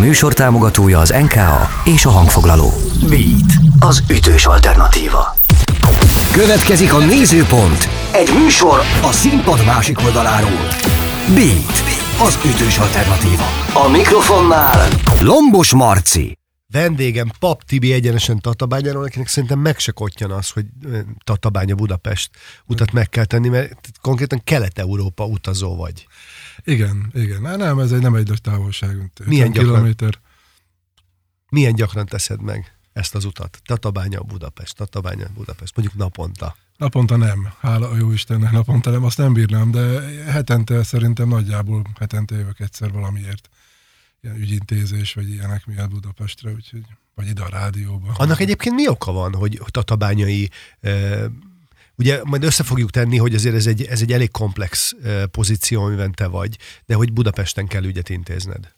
műsor támogatója az NKA és a hangfoglaló. Beat, az ütős alternatíva. Következik a Nézőpont, egy műsor a színpad másik oldaláról. Beat, az ütős alternatíva. A mikrofonnál Lombos Marci. Vendégem Pap Tibi egyenesen Tatabányáról, akinek szerintem meg se az, hogy Tatabánya Budapest utat meg kell tenni, mert konkrétan Kelet-Európa utazó vagy. Igen, igen. Hát nem, ez egy, nem egy nagy távolság. Milyen gyakran, kilométer. milyen gyakran teszed meg ezt az utat? Tatabánya Budapest, Tatabánya Budapest, mondjuk naponta. Naponta nem, hála a jó Istennek, naponta nem, azt nem bírnám, de hetente szerintem nagyjából hetente jövök egyszer valamiért ilyen ügyintézés, vagy ilyenek miatt Budapestre, úgyhogy, vagy ide a rádióba. Annak egyébként mi oka van, hogy tatabányai e, Ugye majd össze fogjuk tenni, hogy azért ez egy, ez egy elég komplex pozíció, amiben te vagy, de hogy Budapesten kell ügyet intézned.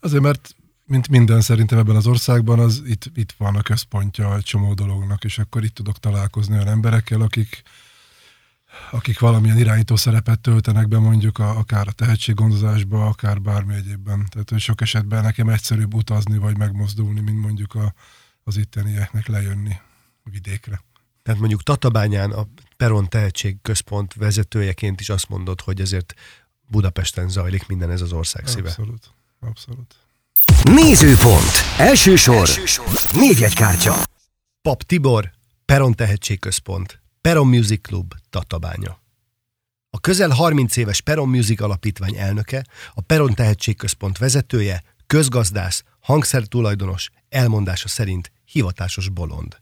Azért, mert mint minden szerintem ebben az országban, az itt, itt van a központja egy csomó dolognak, és akkor itt tudok találkozni olyan emberekkel, akik, akik valamilyen irányító szerepet töltenek be mondjuk a, akár a tehetséggondozásba, akár bármi egyébben. Tehát hogy sok esetben nekem egyszerűbb utazni vagy megmozdulni, mint mondjuk a, az ittenieknek lejönni a vidékre. Tehát mondjuk Tatabányán a Peron Tehetségközpont vezetőjeként is azt mondod, hogy ezért Budapesten zajlik minden ez az ország szíve. Abszolút, abszolút. Nézőpont. Első sor. Első sor. Névjegykártya. Pap Tibor, Peron Tehetségközpont. Peron Music Club, Tatabánya. A közel 30 éves Peron Music Alapítvány elnöke, a Peron Tehetségközpont vezetője, közgazdász, hangszertulajdonos, elmondása szerint hivatásos bolond.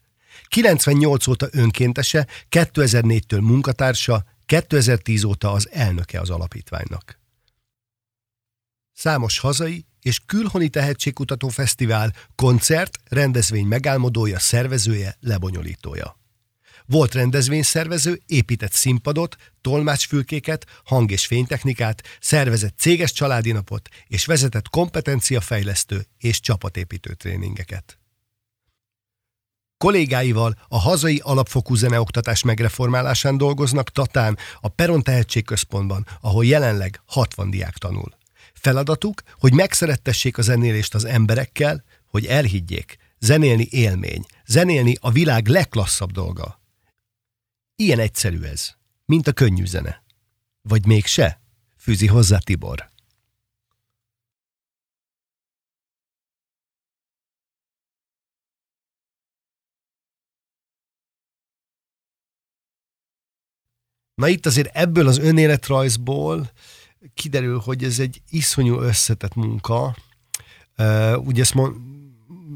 98 óta önkéntese, 2004-től munkatársa, 2010 óta az elnöke az alapítványnak. Számos hazai és külhoni tehetségkutató fesztivál, koncert, rendezvény megálmodója, szervezője, lebonyolítója. Volt rendezvényszervező, épített színpadot, tolmácsfülkéket, hang- és fénytechnikát, szervezett céges családi napot és vezetett kompetenciafejlesztő és csapatépítő tréningeket. Kollégáival a hazai alapfokú zeneoktatás megreformálásán dolgoznak Tatán, a Peron Tehetségközpontban, ahol jelenleg 60 diák tanul. Feladatuk, hogy megszerettessék a zenélést az emberekkel, hogy elhiggyék, zenélni élmény, zenélni a világ legklasszabb dolga. Ilyen egyszerű ez, mint a könnyű zene. Vagy mégse? Fűzi hozzá Tibor. Na itt azért ebből az önéletrajzból kiderül, hogy ez egy iszonyú összetett munka. Ugye ezt mond,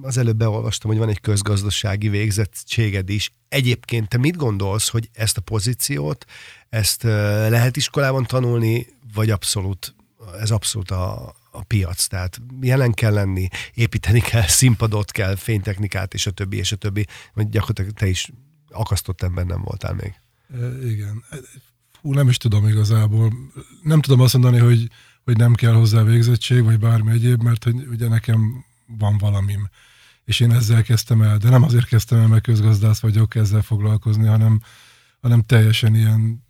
az előbb beolvastam, hogy van egy közgazdasági végzettséged is. Egyébként te mit gondolsz, hogy ezt a pozíciót, ezt lehet iskolában tanulni, vagy abszolút, ez abszolút a, a piac, tehát jelen kell lenni, építeni kell, színpadot kell, fénytechnikát, és a többi, és a többi, vagy gyakorlatilag te is akasztott ember nem voltál még. Igen. Fú, nem is tudom igazából. Nem tudom azt mondani, hogy, hogy nem kell hozzá végzettség, vagy bármi egyéb, mert hogy ugye nekem van valamim. És én ezzel kezdtem el, de nem azért kezdtem el, mert közgazdász vagyok ezzel foglalkozni, hanem, hanem teljesen ilyen,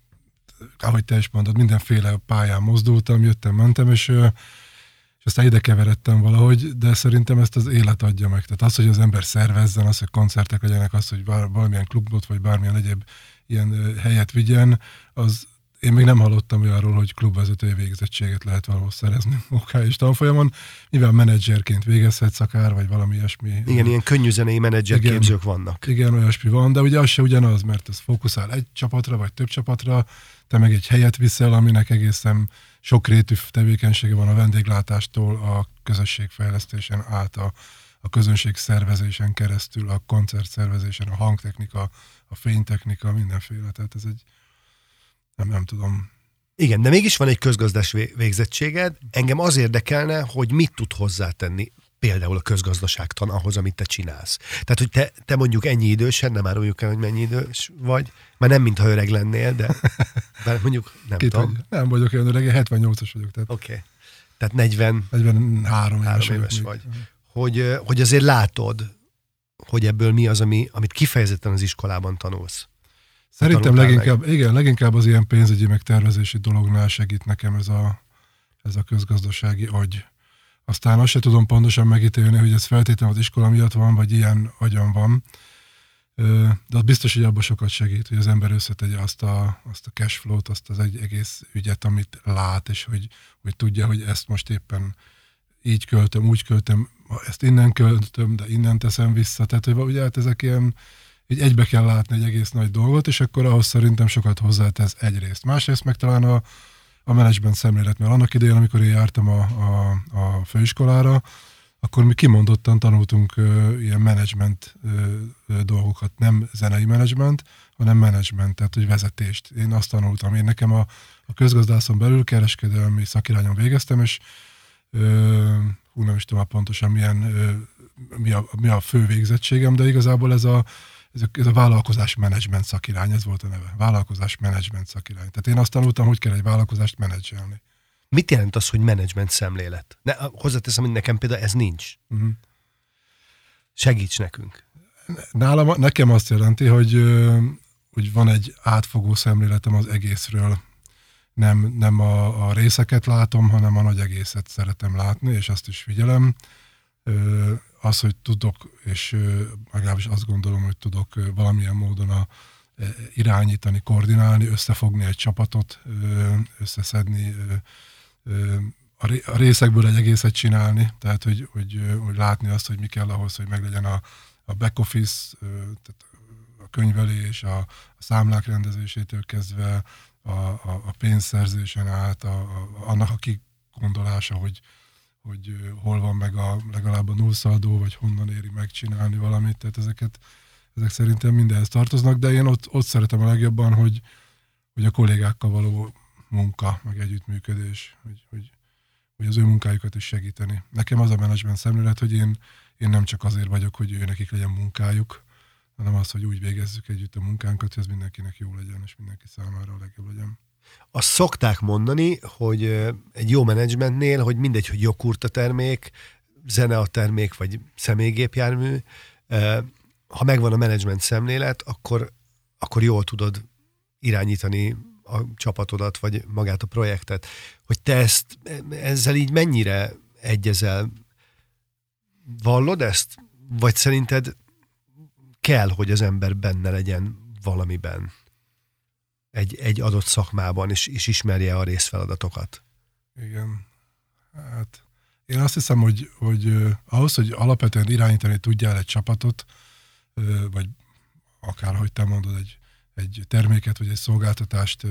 ahogy te is mondod, mindenféle pályán mozdultam, jöttem, mentem, és, és aztán ide keveredtem valahogy, de szerintem ezt az élet adja meg. Tehát az, hogy az ember szervezzen, az, hogy koncertek legyenek, az, hogy valamilyen klubot, vagy bármilyen egyéb ilyen helyet vigyen, az én még nem hallottam olyanról, hogy klubvezetői végzettséget lehet valahol szerezni OK és tanfolyamon, mivel menedzserként végezhetsz akár, vagy valami ilyesmi. Igen, ilyen könnyű zenei menedzserképzők vannak. Igen, olyasmi van, de ugye az se ugyanaz, mert ez fókuszál egy csapatra, vagy több csapatra, te meg egy helyet viszel, aminek egészen sokrétű tevékenysége van a vendéglátástól, a közösségfejlesztésen át, a, a közönség szervezésen keresztül, a koncertszervezésen, a hangtechnika, a fénytechnika, mindenféle. Tehát ez egy, nem, nem tudom. Igen, de mégis van egy közgazdás végzettséged. Engem az érdekelne, hogy mit tud hozzátenni például a közgazdaságtan ahhoz, amit te csinálsz. Tehát, hogy te, te mondjuk ennyi idősen, nem áruljuk el, hogy mennyi idős vagy, mert nem mintha öreg lennél, de, de mondjuk nem Két tudom. Vagy, nem vagyok olyan öreg, 78-as vagyok. Oké. Okay. Tehát 40, 43 éves, éves vagy. Hogy, hogy azért látod, hogy ebből mi az, ami, amit kifejezetten az iskolában tanulsz. Szerintem leginkább, meg. igen, leginkább az ilyen pénzügyi meg tervezési dolognál segít nekem ez a, ez a közgazdasági agy. Aztán azt se tudom pontosan megítélni, hogy ez feltétlenül az iskola miatt van, vagy ilyen agyon van. De az biztos, hogy abban sokat segít, hogy az ember összetegye azt a, azt a cashflow-t, azt az egy egész ügyet, amit lát, és hogy, hogy tudja, hogy ezt most éppen így költöm, úgy költöm, ezt innen költöm, de innen teszem vissza. Tehát, hogy ugye hát ezek ilyen, így egybe kell látni egy egész nagy dolgot, és akkor ahhoz szerintem sokat hozzátesz egyrészt. Másrészt meg talán a, a menedzsment szemlélet, mert annak idején, amikor én jártam a, a, a főiskolára, akkor mi kimondottan tanultunk ö, ilyen menedzsment dolgokat, nem zenei menedzsment, hanem menedzsment, tehát hogy vezetést. Én azt tanultam. Én nekem a, a közgazdászon belül kereskedelmi szakirányon végeztem, és ö, hú, nem is tudom pontosan milyen, mi, a, mi a fő végzettségem, de igazából ez a, ez a, ez a vállalkozás menedzsment szakirány, ez volt a neve. Vállalkozás menedzsment szakirány. Tehát én azt tanultam, hogy kell egy vállalkozást menedzselni. Mit jelent az, hogy menedzsment szemlélet? Ne, hozzáteszem, hogy nekem például ez nincs. Uh-huh. Segíts nekünk. Nálam, nekem azt jelenti, hogy, hogy van egy átfogó szemléletem az egészről. Nem, nem a, a részeket látom, hanem a nagy egészet szeretem látni, és azt is figyelem. Az, hogy tudok, és legalábbis azt gondolom, hogy tudok valamilyen módon a, irányítani, koordinálni, összefogni egy csapatot, összeszedni, a részekből egy egészet csinálni, tehát hogy, hogy, hogy látni azt, hogy mi kell ahhoz, hogy meglegyen a, a back office, tehát a könyvelés, a, a számlák rendezésétől kezdve, a, a, a pénzszerzésen át, a, a, annak a kigondolása, hogy, hogy hol van meg a legalább a nullszaldó, vagy honnan éri megcsinálni valamit, tehát ezeket, ezek szerintem mindenhez tartoznak, de én ott, ott szeretem a legjobban, hogy, hogy a kollégákkal való munka, meg együttműködés, hogy, hogy, hogy az ő munkájukat is segíteni. Nekem az a menedzsment szemlélet, hogy én, én nem csak azért vagyok, hogy ő nekik legyen munkájuk, hanem az, hogy úgy végezzük együtt a munkánkat, hogy ez mindenkinek jó legyen, és mindenki számára a legjobb legyen. Azt szokták mondani, hogy egy jó menedzsmentnél, hogy mindegy, hogy jogurt a termék, zene a termék, vagy személygépjármű, ha megvan a menedzsment szemlélet, akkor, akkor jól tudod irányítani a csapatodat, vagy magát a projektet, hogy te ezt, ezzel így mennyire egyezel? Vallod ezt? Vagy szerinted kell, hogy az ember benne legyen valamiben? Egy, egy adott szakmában, és, és ismerje a részfeladatokat? Igen. Hát én azt hiszem, hogy, hogy ahhoz, hogy alapvetően irányítani tudjál egy csapatot, vagy akárhogy te mondod, egy egy terméket vagy egy szolgáltatást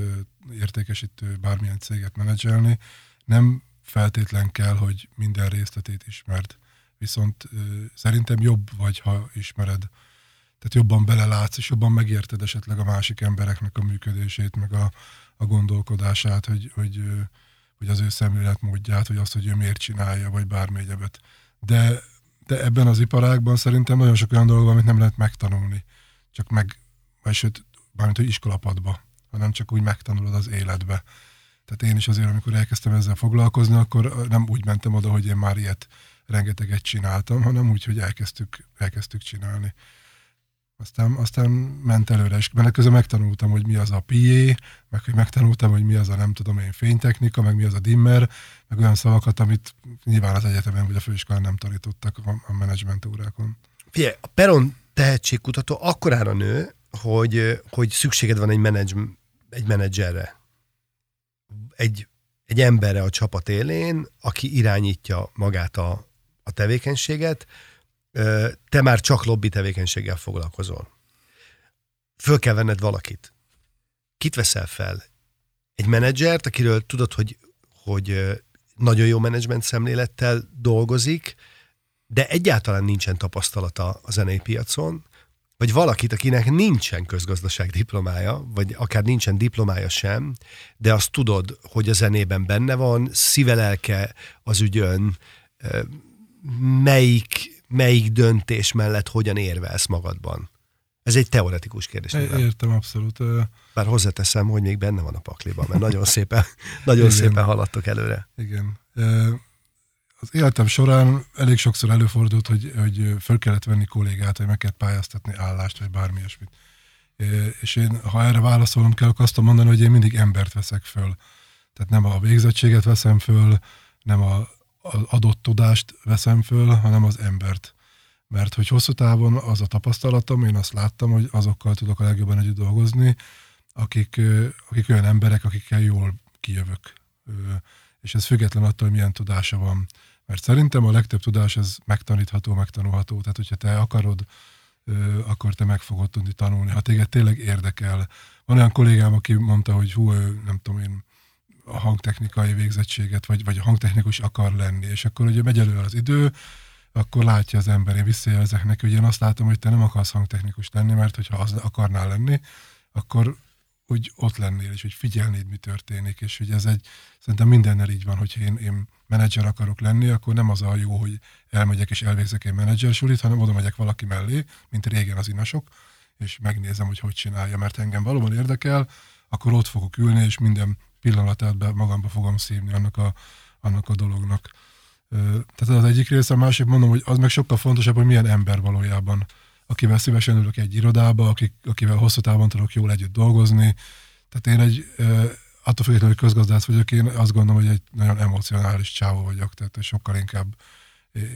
értékesítő bármilyen céget menedzselni, nem feltétlen kell, hogy minden részletét ismerd. Viszont szerintem jobb vagy, ha ismered. Tehát jobban belelátsz, és jobban megérted esetleg a másik embereknek a működését, meg a, a gondolkodását, hogy, hogy, hogy az ő szemléletmódját, hogy azt, hogy ő miért csinálja, vagy bármi egyebet. De, de ebben az iparágban szerintem nagyon sok olyan dolog, amit nem lehet megtanulni. Csak meg, vagy sőt, mármint, hogy iskolapadba, hanem csak úgy megtanulod az életbe. Tehát én is azért, amikor elkezdtem ezzel foglalkozni, akkor nem úgy mentem oda, hogy én már ilyet rengeteget csináltam, hanem úgy, hogy elkezdtük, elkezdtük csinálni. Aztán, aztán ment előre, és menet közben megtanultam, hogy mi az a PA, meg hogy megtanultam, hogy mi az a nem tudom én fénytechnika, meg mi az a dimmer, meg olyan szavakat, amit nyilván az egyetemen vagy a főiskolán nem tanítottak a, a menedzsment órákon. Figyelj, a Peron tehetségkutató akkorára nő, hogy, hogy szükséged van egy, menedzs, egy menedzserre. Egy, egy emberre a csapat élén, aki irányítja magát a, a tevékenységet, te már csak lobby tevékenységgel foglalkozol. Föl kell venned valakit. Kit veszel fel? Egy menedzsert, akiről tudod, hogy, hogy nagyon jó menedzsment szemlélettel dolgozik, de egyáltalán nincsen tapasztalata a zenei piacon, vagy valakit, akinek nincsen közgazdaság diplomája, vagy akár nincsen diplomája sem, de azt tudod, hogy a zenében benne van, szívelelke az ügyön, melyik, melyik döntés mellett hogyan érvelsz magadban. Ez egy teoretikus kérdés. É, értem, abszolút. Bár hozzáteszem, hogy még benne van a pakliban, mert nagyon szépen, nagyon szépen haladtok előre. Igen az életem során elég sokszor előfordult, hogy, hogy föl kellett venni kollégát, hogy meg kellett pályáztatni állást, vagy bármi ilyesmit. És én, ha erre válaszolom kell, akkor azt tudom mondani, hogy én mindig embert veszek föl. Tehát nem a végzettséget veszem föl, nem a, az adott tudást veszem föl, hanem az embert. Mert hogy hosszú távon az a tapasztalatom, én azt láttam, hogy azokkal tudok a legjobban együtt dolgozni, akik, akik olyan emberek, akikkel jól kijövök. És ez független attól, hogy milyen tudása van. Mert szerintem a legtöbb tudás ez megtanítható, megtanulható. Tehát, hogyha te akarod, akkor te meg fogod tudni tanulni. Ha téged tényleg érdekel. Van olyan kollégám, aki mondta, hogy hú, nem tudom én, hangtechnikai végzettséget, vagy, vagy hangtechnikus akar lenni, és akkor ugye megy elő az idő, akkor látja az ember, én visszajelzek neki, hogy én azt látom, hogy te nem akarsz hangtechnikus lenni, mert hogyha az akarnál lenni, akkor hogy ott lennél, és hogy figyelnéd, mi történik, és hogy ez egy, szerintem mindennel így van, hogy én, én menedzser akarok lenni, akkor nem az a jó, hogy elmegyek és elvégzek egy menedzser sulit, hanem oda megyek valaki mellé, mint régen az inasok, és megnézem, hogy hogy csinálja, mert engem valóban érdekel, akkor ott fogok ülni, és minden pillanatát be, magamba fogom szívni annak a, annak a dolognak. Tehát az egyik része, a másik mondom, hogy az meg sokkal fontosabb, hogy milyen ember valójában, akivel szívesen ülök egy irodába, akik, akivel hosszú távon tudok jól együtt dolgozni. Tehát én egy, attól függetlenül, hogy közgazdász vagyok, én azt gondolom, hogy egy nagyon emocionális csávó vagyok, tehát sokkal inkább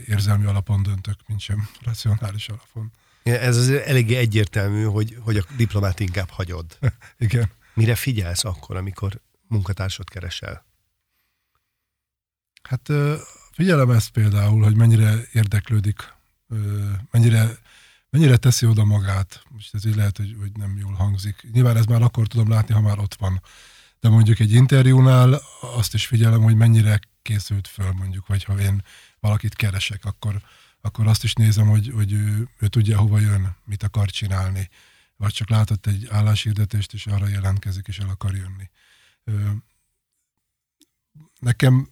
érzelmi alapon döntök, mint sem racionális alapon. Ez azért eléggé egyértelmű, hogy, hogy a diplomát inkább hagyod. Igen. Mire figyelsz akkor, amikor munkatársat keresel? Hát figyelem ezt például, hogy mennyire érdeklődik, mennyire, mennyire teszi oda magát. Most ez így lehet, hogy, hogy nem jól hangzik. Nyilván ez már akkor tudom látni, ha már ott van. De mondjuk egy interjúnál azt is figyelem, hogy mennyire készült föl mondjuk, vagy ha én valakit keresek, akkor, akkor azt is nézem, hogy, hogy ő, ő tudja, hova jön, mit akar csinálni. Vagy csak látott egy álláshirdetést, és arra jelentkezik, és el akar jönni nekem,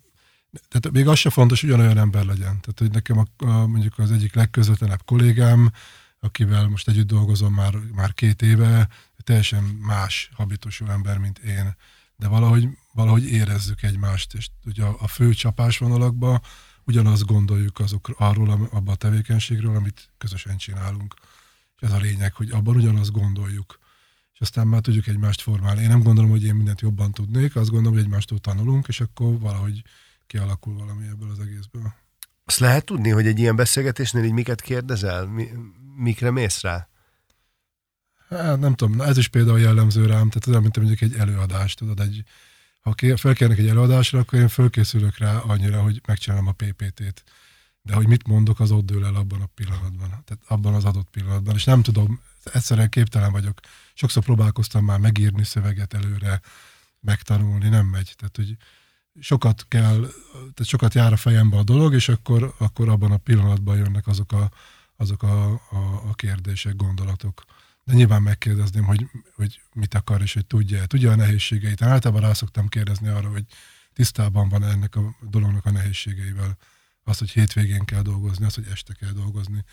tehát még az se fontos, hogy ugyanolyan ember legyen. Tehát, hogy nekem a, a, mondjuk az egyik legközvetlenebb kollégám, akivel most együtt dolgozom már, már két éve, teljesen más habitusú ember, mint én. De valahogy, valahogy érezzük egymást, és ugye a, a fő csapásvonalakban ugyanazt gondoljuk azok, arról, abban a tevékenységről, amit közösen csinálunk. És ez a lényeg, hogy abban ugyanazt gondoljuk aztán már tudjuk egymást formálni. Én nem gondolom, hogy én mindent jobban tudnék, azt gondolom, hogy egymástól tanulunk, és akkor valahogy kialakul valami ebből az egészből. Azt lehet tudni, hogy egy ilyen beszélgetésnél így miket kérdezel? Mi, mikre mész rá? Hát nem tudom, ez is például jellemző rám, tehát ez mint mondjuk egy előadást, tudod, egy, ha felkérnek egy előadásra, akkor én fölkészülök rá annyira, hogy megcsinálom a PPT-t. De hogy mit mondok, az ott dől el abban a pillanatban, tehát abban az adott pillanatban. És nem tudom, egyszerűen képtelen vagyok sokszor próbálkoztam már megírni szöveget előre, megtanulni, nem megy. Tehát, hogy sokat kell, tehát sokat jár a fejembe a dolog, és akkor, akkor abban a pillanatban jönnek azok a, azok a, a, a kérdések, gondolatok. De nyilván megkérdezném, hogy, hogy mit akar, és hogy tudja, tudja a nehézségeit. Én általában rá szoktam kérdezni arra, hogy tisztában van ennek a dolognak a nehézségeivel. Az, hogy hétvégén kell dolgozni, az, hogy este kell dolgozni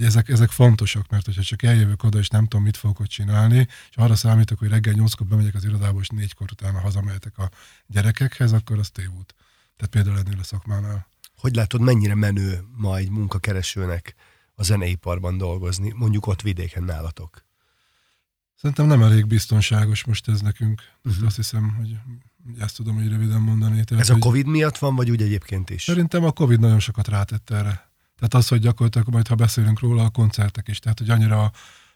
ezek, ezek fontosak, mert hogyha csak eljövök oda, és nem tudom, mit fogok ott csinálni, és arra számítok, hogy reggel nyolckor bemegyek az irodába, és négykor utána hazamehetek a gyerekekhez, akkor az tévút. Tehát például ennél a szakmánál. Hogy látod, mennyire menő ma egy munkakeresőnek a zeneiparban dolgozni, mondjuk ott vidéken nálatok? Szerintem nem elég biztonságos most ez nekünk. Uh-huh. Azt hiszem, hogy ezt tudom hogy röviden mondani. Tehát, ez a Covid miatt van, vagy úgy egyébként is? Szerintem a Covid nagyon sokat rátett erre. Tehát az, hogy gyakorlatilag majd, ha beszélünk róla, a koncertek is, tehát hogy annyira,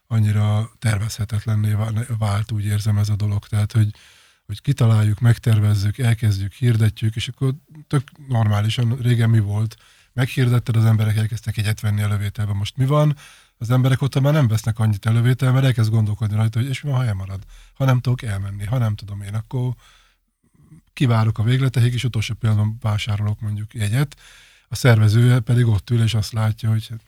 annyira tervezhetetlenné vált, úgy érzem ez a dolog. Tehát, hogy, hogy kitaláljuk, megtervezzük, elkezdjük, hirdetjük, és akkor tök normálisan, régen mi volt, meghirdetted, az emberek elkezdtek egyet venni a lövételbe. Most mi van? Az emberek ott már nem vesznek annyit elővétel, mert elkezd gondolkodni rajta, hogy és mi van, ha elmarad? Ha nem tudok elmenni, ha nem tudom én, akkor kivárok a végletekig, és utolsó pillanatban vásárolok mondjuk jegyet, a szervezője pedig ott ül, és azt látja, hogy hát,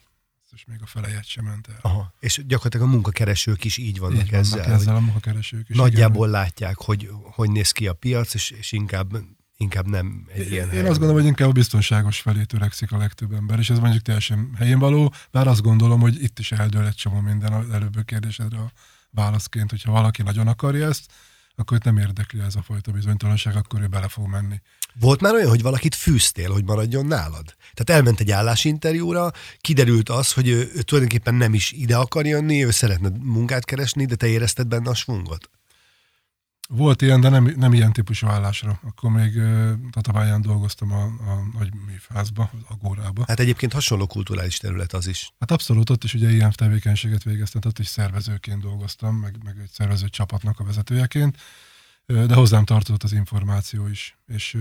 és még a felejet sem ment el. Aha. És gyakorlatilag a munkakeresők is így vannak, így ezzel. Vannak ezzel a munkakeresők is. Nagyjából igen. látják, hogy hogy néz ki a piac, és, és inkább inkább nem egy ilyen Én azt gondolom, hogy inkább a biztonságos felé törekszik a legtöbb ember, és ez mondjuk teljesen helyén való, bár azt gondolom, hogy itt is eldől egy csomó minden az előbb kérdésedre a válaszként, hogyha valaki nagyon akarja ezt, akkor itt nem érdekli ez a fajta bizonytalanság, akkor ő bele fog menni. Volt már olyan, hogy valakit fűztél, hogy maradjon nálad? Tehát elment egy állásinterjúra, kiderült az, hogy ő, ő tulajdonképpen nem is ide akar jönni, ő szeretne munkát keresni, de te érezted benne a svungot? Volt ilyen, de nem, nem ilyen típusú állásra. Akkor még uh, Tatabályán dolgoztam a, a nagy műfázba, az Agórába. Hát egyébként hasonló kulturális terület az is. Hát abszolút, ott is ugye ilyen tevékenységet végeztem, ott is szervezőként dolgoztam, meg, meg egy szervező csapatnak a vezetőjeként, de hozzám tartozott az információ is, és,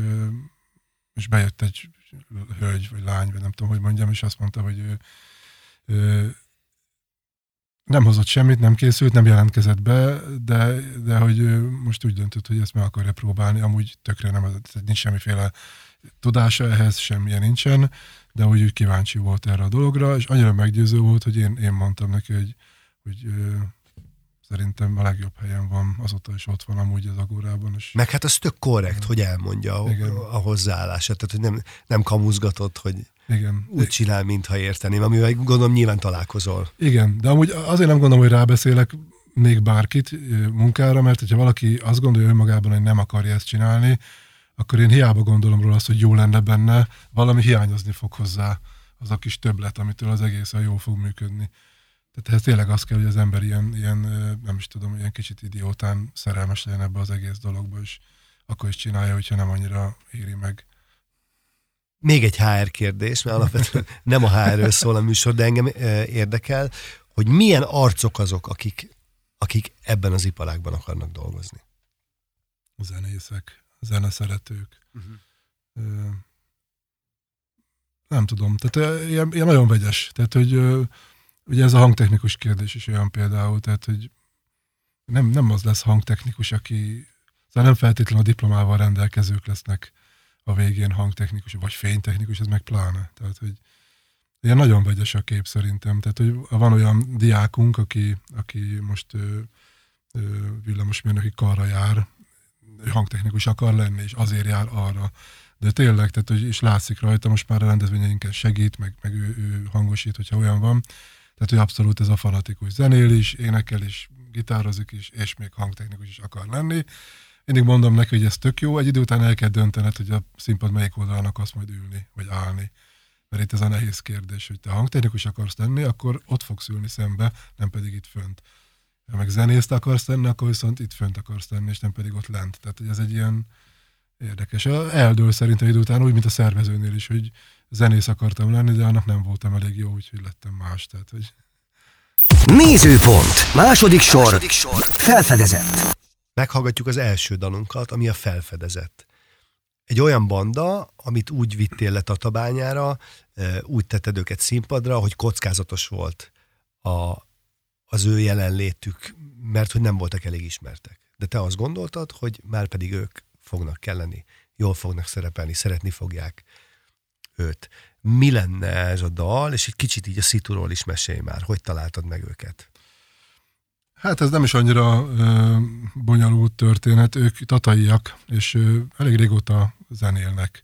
és bejött egy hölgy, vagy lány, vagy nem tudom, hogy mondjam, és azt mondta, hogy ő, ő nem hozott semmit, nem készült, nem jelentkezett be, de, de hogy most úgy döntött, hogy ezt meg akarja próbálni, amúgy tökre nem, nincs semmiféle tudása ehhez, semmilyen nincsen, de úgy, úgy kíváncsi volt erre a dologra, és annyira meggyőző volt, hogy én, én mondtam neki, hogy, hogy szerintem a legjobb helyen van, azóta is ott van amúgy az agórában. És... Meg hát az tök korrekt, hogy elmondja Igen. a, a hozzáállását, tehát hogy nem, nem kamuzgatott, hogy Igen. úgy csinál, mintha érteném, amivel gondolom nyilván találkozol. Igen, de amúgy azért nem gondolom, hogy rábeszélek még bárkit munkára, mert hogyha valaki azt gondolja önmagában, hogy nem akarja ezt csinálni, akkor én hiába gondolom róla azt, hogy jó lenne benne, valami hiányozni fog hozzá az a kis többlet, amitől az egész jól fog működni. Tehát ez tényleg az kell, hogy az ember ilyen, ilyen, nem is tudom, ilyen kicsit idiótán szerelmes legyen ebbe az egész dologba, és akkor is csinálja, hogyha nem annyira éri meg. Még egy HR kérdés, mert alapvetően nem a HR-ről szól a műsor, de engem érdekel, hogy milyen arcok azok, akik, akik ebben az iparágban akarnak dolgozni? Zenészek, zeneszeretők. Uh-huh. nem tudom, tehát ilyen, ilyen nagyon vegyes. Tehát, hogy Ugye ez a hangtechnikus kérdés is olyan például, tehát hogy nem, nem az lesz hangtechnikus, aki, szóval nem feltétlenül a diplomával rendelkezők lesznek a végén hangtechnikus, vagy fénytechnikus, ez meg pláne. Tehát, hogy ilyen nagyon vegyes a kép szerintem. Tehát, hogy van olyan diákunk, aki, aki most ö, ö, villamosmérnöki karra jár, hangtechnikus akar lenni, és azért jár arra. De tényleg, tehát, hogy is látszik rajta, most már a rendezvényeinken segít, meg, meg ő, ő hangosít, hogyha olyan van. Tehát, hogy abszolút ez a fanatikus zenél is, énekel is, gitározik is, és még hangtechnikus is akar lenni. Mindig mondom neki, hogy ez tök jó, egy idő után el kell döntened, hogy a színpad melyik oldalán akarsz majd ülni, vagy állni. Mert itt ez a nehéz kérdés, hogy te hangtechnikus akarsz lenni, akkor ott fogsz ülni szembe, nem pedig itt fönt. Ha meg zenészt akarsz lenni, akkor viszont itt fönt akarsz lenni, és nem pedig ott lent. Tehát, hogy ez egy ilyen érdekes. Eldől szerintem idő után úgy, mint a szervezőnél is, hogy zenész akartam lenni, de annak nem voltam elég jó, úgyhogy lettem más. Tehát, hogy... Nézőpont. Második sor. Második sor. Felfedezett. Meghallgatjuk az első dalunkat, ami a felfedezett. Egy olyan banda, amit úgy vittél le Tatabányára, úgy tetted őket színpadra, hogy kockázatos volt a, az ő jelenlétük, mert hogy nem voltak elég ismertek. De te azt gondoltad, hogy már pedig ők fognak kelleni, jól fognak szerepelni, szeretni fogják őt. Mi lenne ez a dal, és egy kicsit így a szituról is mesélj már, hogy találtad meg őket? Hát ez nem is annyira ö, bonyolult történet, ők tataiak, és ö, elég régóta zenélnek,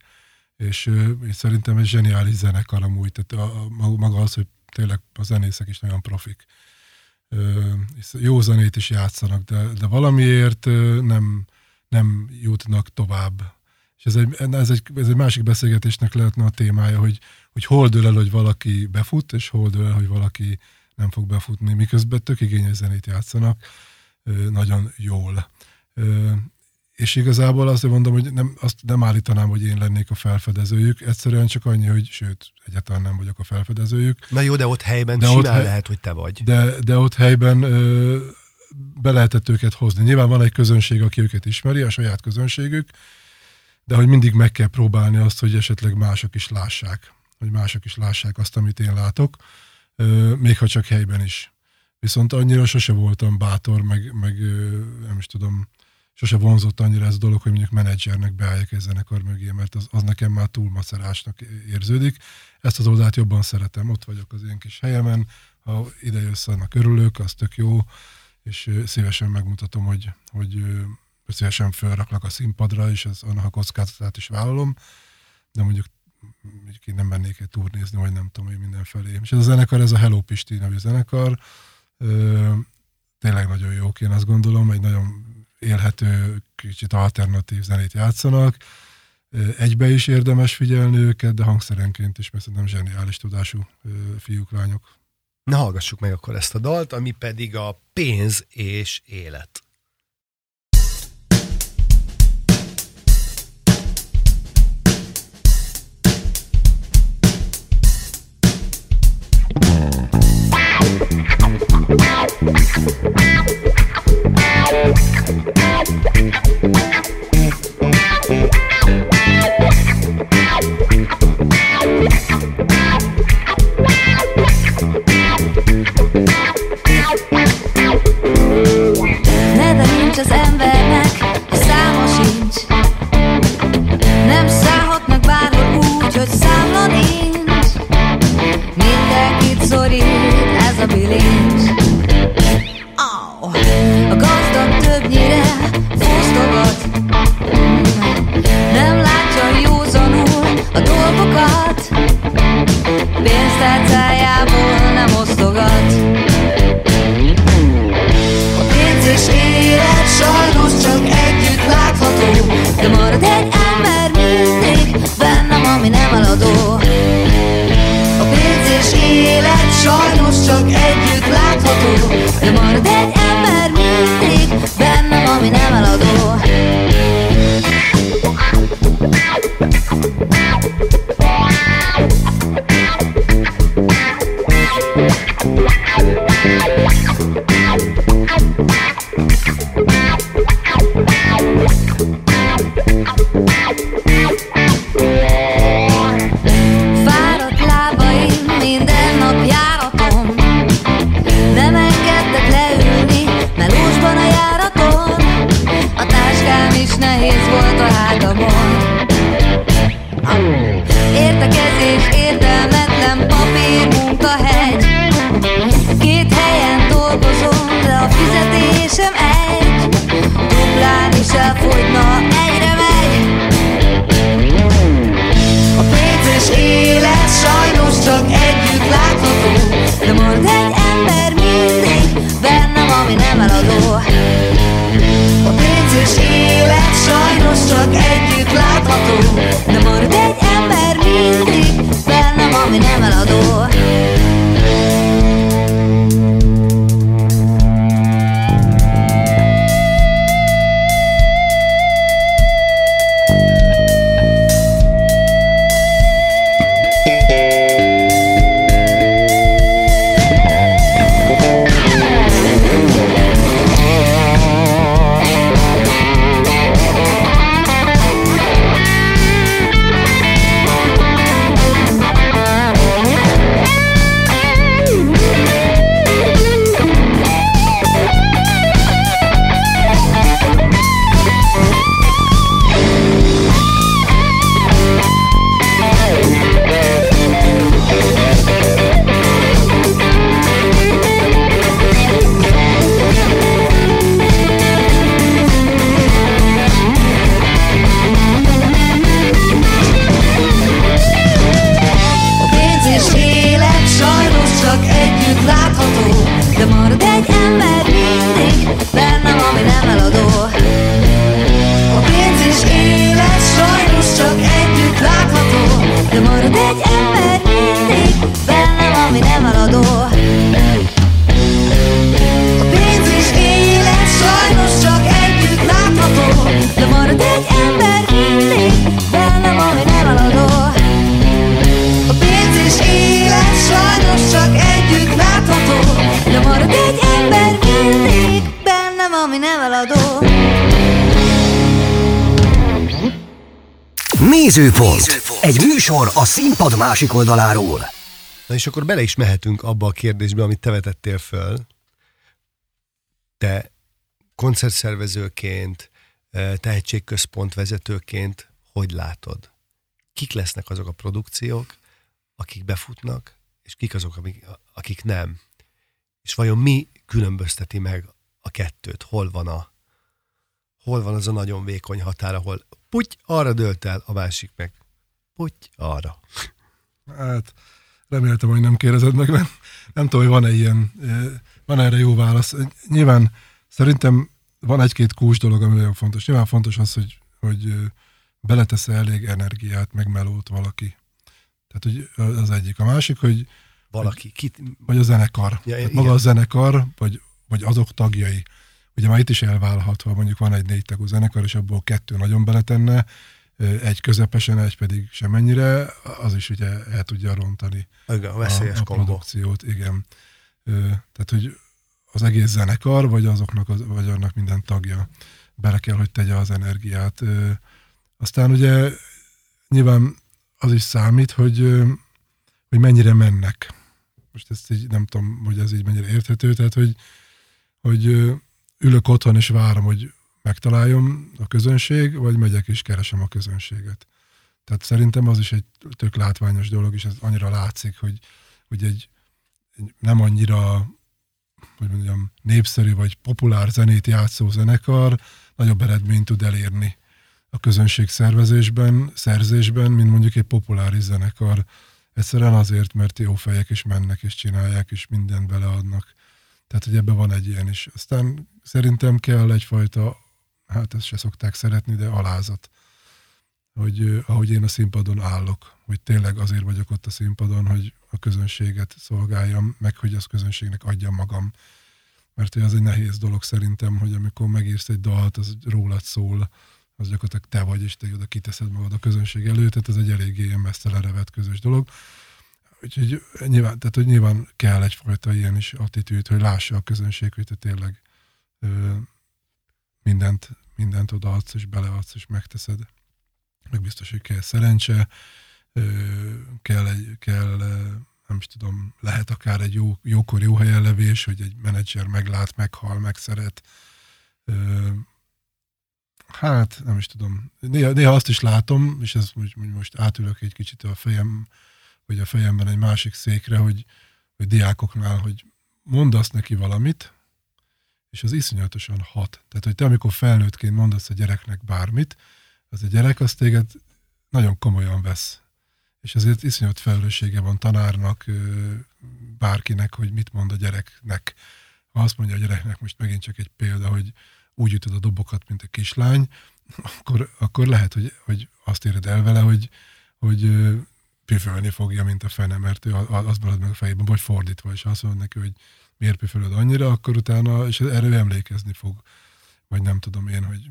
és, ö, és szerintem egy zseniális zenekar amúgy, tehát a, a, maga az, hogy tényleg a zenészek is nagyon profik. Ö, jó zenét is játszanak, de, de valamiért ö, nem, nem jutnak tovább és ez egy, ez egy, ez egy másik beszélgetésnek lehetne a témája, hogy, hogy hol dől el, hogy valaki befut, és hol dől el, hogy valaki nem fog befutni, miközben tök igényes zenét játszanak, nagyon jól. És igazából azt mondom, hogy nem, azt nem állítanám, hogy én lennék a felfedezőjük, egyszerűen csak annyi, hogy sőt, egyáltalán nem vagyok a felfedezőjük. Na jó, de ott helyben de simán ott hely, lehet, hogy te vagy. De, de ott helyben be lehetett őket hozni. Nyilván van egy közönség, aki őket ismeri, a saját közönségük, de hogy mindig meg kell próbálni azt, hogy esetleg mások is lássák, hogy mások is lássák azt, amit én látok, még ha csak helyben is. Viszont annyira sose voltam bátor, meg, meg nem is tudom, sose vonzott annyira ez a dolog, hogy mondjuk menedzsernek beálljak egy zenekar mögé, mert az, az nekem már túl macerásnak érződik. Ezt az oldalt jobban szeretem, ott vagyok az én kis helyemen, ha ide jössz, annak örülök, az tök jó, és szívesen megmutatom, hogy, hogy szívesen felraklak a színpadra, és az, annak a kockázatát is vállalom, de mondjuk mondjuk én nem mennék egy turnézni, vagy nem tudom, hogy mindenfelé. És ez a zenekar, ez a Hello Pisti nevű zenekar, ö, tényleg nagyon jók, én azt gondolom, egy nagyon élhető, kicsit alternatív zenét játszanak, egybe is érdemes figyelni őket, de hangszerenként is, mert szerintem zseniális tudású fiúk, lányok. Na hallgassuk meg akkor ezt a dalt, ami pedig a pénz és élet. Wow. Színpad másik oldaláról. Na és akkor bele is mehetünk abba a kérdésbe, amit te vetettél föl. Te koncertszervezőként, eh, tehetségközpont vezetőként hogy látod? Kik lesznek azok a produkciók, akik befutnak, és kik azok, akik nem? És vajon mi különbözteti meg a kettőt? Hol van a hol van az a nagyon vékony határ, ahol puty, arra dölt el, a másik meg puty, arra. Hát reméltem, hogy nem kérdezed meg, nem, nem tudom, hogy van-e ilyen, eh, van erre jó válasz. Nyilván szerintem van egy-két kulcs dolog, ami nagyon fontos. Nyilván fontos az, hogy, hogy eh, beletesz elég energiát, meg melót valaki. Tehát, hogy az egyik. A másik, hogy, Valaki, kit, vagy a zenekar. Ja, Tehát igen. maga a zenekar, vagy, vagy azok tagjai. Ugye már itt is elválhat, ha mondjuk van egy négy tagú zenekar, és abból kettő nagyon beletenne, egy közepesen, egy pedig semennyire, az is ugye el tudja rontani igen, a a, produkciót, igen. Tehát, hogy az egész zenekar, vagy azoknak, az, vagy annak minden tagja bele kell, hogy tegye az energiát. Aztán ugye nyilván az is számít, hogy, hogy mennyire mennek. Most ezt így nem tudom, hogy ez így mennyire érthető, tehát, hogy, hogy ülök otthon és várom, hogy megtaláljon a közönség, vagy megyek és keresem a közönséget. Tehát szerintem az is egy tök látványos dolog, és ez annyira látszik, hogy, hogy egy, egy nem annyira hogy mondjam, népszerű vagy populár zenét játszó zenekar nagyobb eredményt tud elérni a közönség szervezésben, szerzésben, mint mondjuk egy populáris zenekar. Egyszerűen azért, mert jó fejek is mennek és csinálják, és mindent beleadnak. Tehát, hogy ebben van egy ilyen is. Aztán szerintem kell egyfajta, hát ezt se szokták szeretni, de alázat hogy ahogy én a színpadon állok, hogy tényleg azért vagyok ott a színpadon, hogy a közönséget szolgáljam, meg hogy az közönségnek adjam magam. Mert az egy nehéz dolog szerintem, hogy amikor megírsz egy dalt, az rólad szól, az gyakorlatilag te vagy, és te oda kiteszed magad a közönség előtt, tehát ez egy eléggé ilyen messze lerevett közös dolog. Úgyhogy nyilván, tehát, hogy nyilván kell egyfajta ilyen is attitűd, hogy lássa a közönség, hogy te tényleg mindent, mindent odaadsz, és beleadsz, és megteszed. Meg biztos, hogy kell szerencse, kell, egy, kell nem is tudom, lehet akár egy jó, jókor jó helyen levés, hogy egy menedzser meglát, meghal, megszeret. Hát, nem is tudom. Néha, néha azt is látom, és ez most átülök egy kicsit a fejem, vagy a fejemben egy másik székre, hogy, hogy diákoknál, hogy mondasz neki valamit, és az iszonyatosan hat. Tehát, hogy te amikor felnőttként mondasz a gyereknek bármit, az a gyerek azt téged nagyon komolyan vesz. És ezért iszonyat felelőssége van tanárnak, bárkinek, hogy mit mond a gyereknek. Ha azt mondja a gyereknek, most megint csak egy példa, hogy úgy ütöd a dobokat, mint a kislány, akkor, akkor lehet, hogy, hogy azt éred el vele, hogy, hogy püfölni fogja, mint a fene, mert ő az marad meg a fejében, vagy fordítva, és azt mondja neki, hogy miért püfölöd annyira, akkor utána, és erről emlékezni fog. Vagy nem tudom én, hogy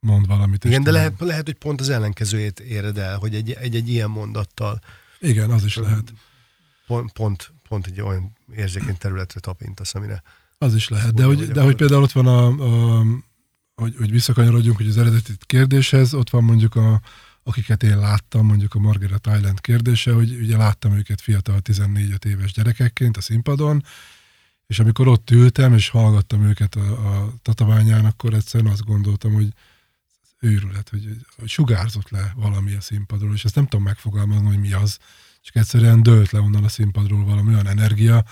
mond valamit. Igen, de lehet, lehet, hogy pont az ellenkezőjét éred el, hogy egy, egy, egy ilyen mondattal. Igen, az is lehet. Pont, pont, pont egy olyan érzékeny területre tapintasz, amire... Az is lehet, de hogy, de hogy például ott van a, a hogy, hogy visszakanyarodjunk, hogy az eredeti kérdéshez, ott van mondjuk a, akiket én láttam, mondjuk a Margaret Island kérdése, hogy ugye láttam őket fiatal 14 éves gyerekekként a színpadon, és amikor ott ültem, és hallgattam őket a, a tatabányán, akkor egyszerűen azt gondoltam, hogy őrület, hogy, hogy sugárzott le valami a színpadról, és ezt nem tudom megfogalmazni, hogy mi az, csak egyszerűen dőlt le onnan a színpadról valami olyan energia,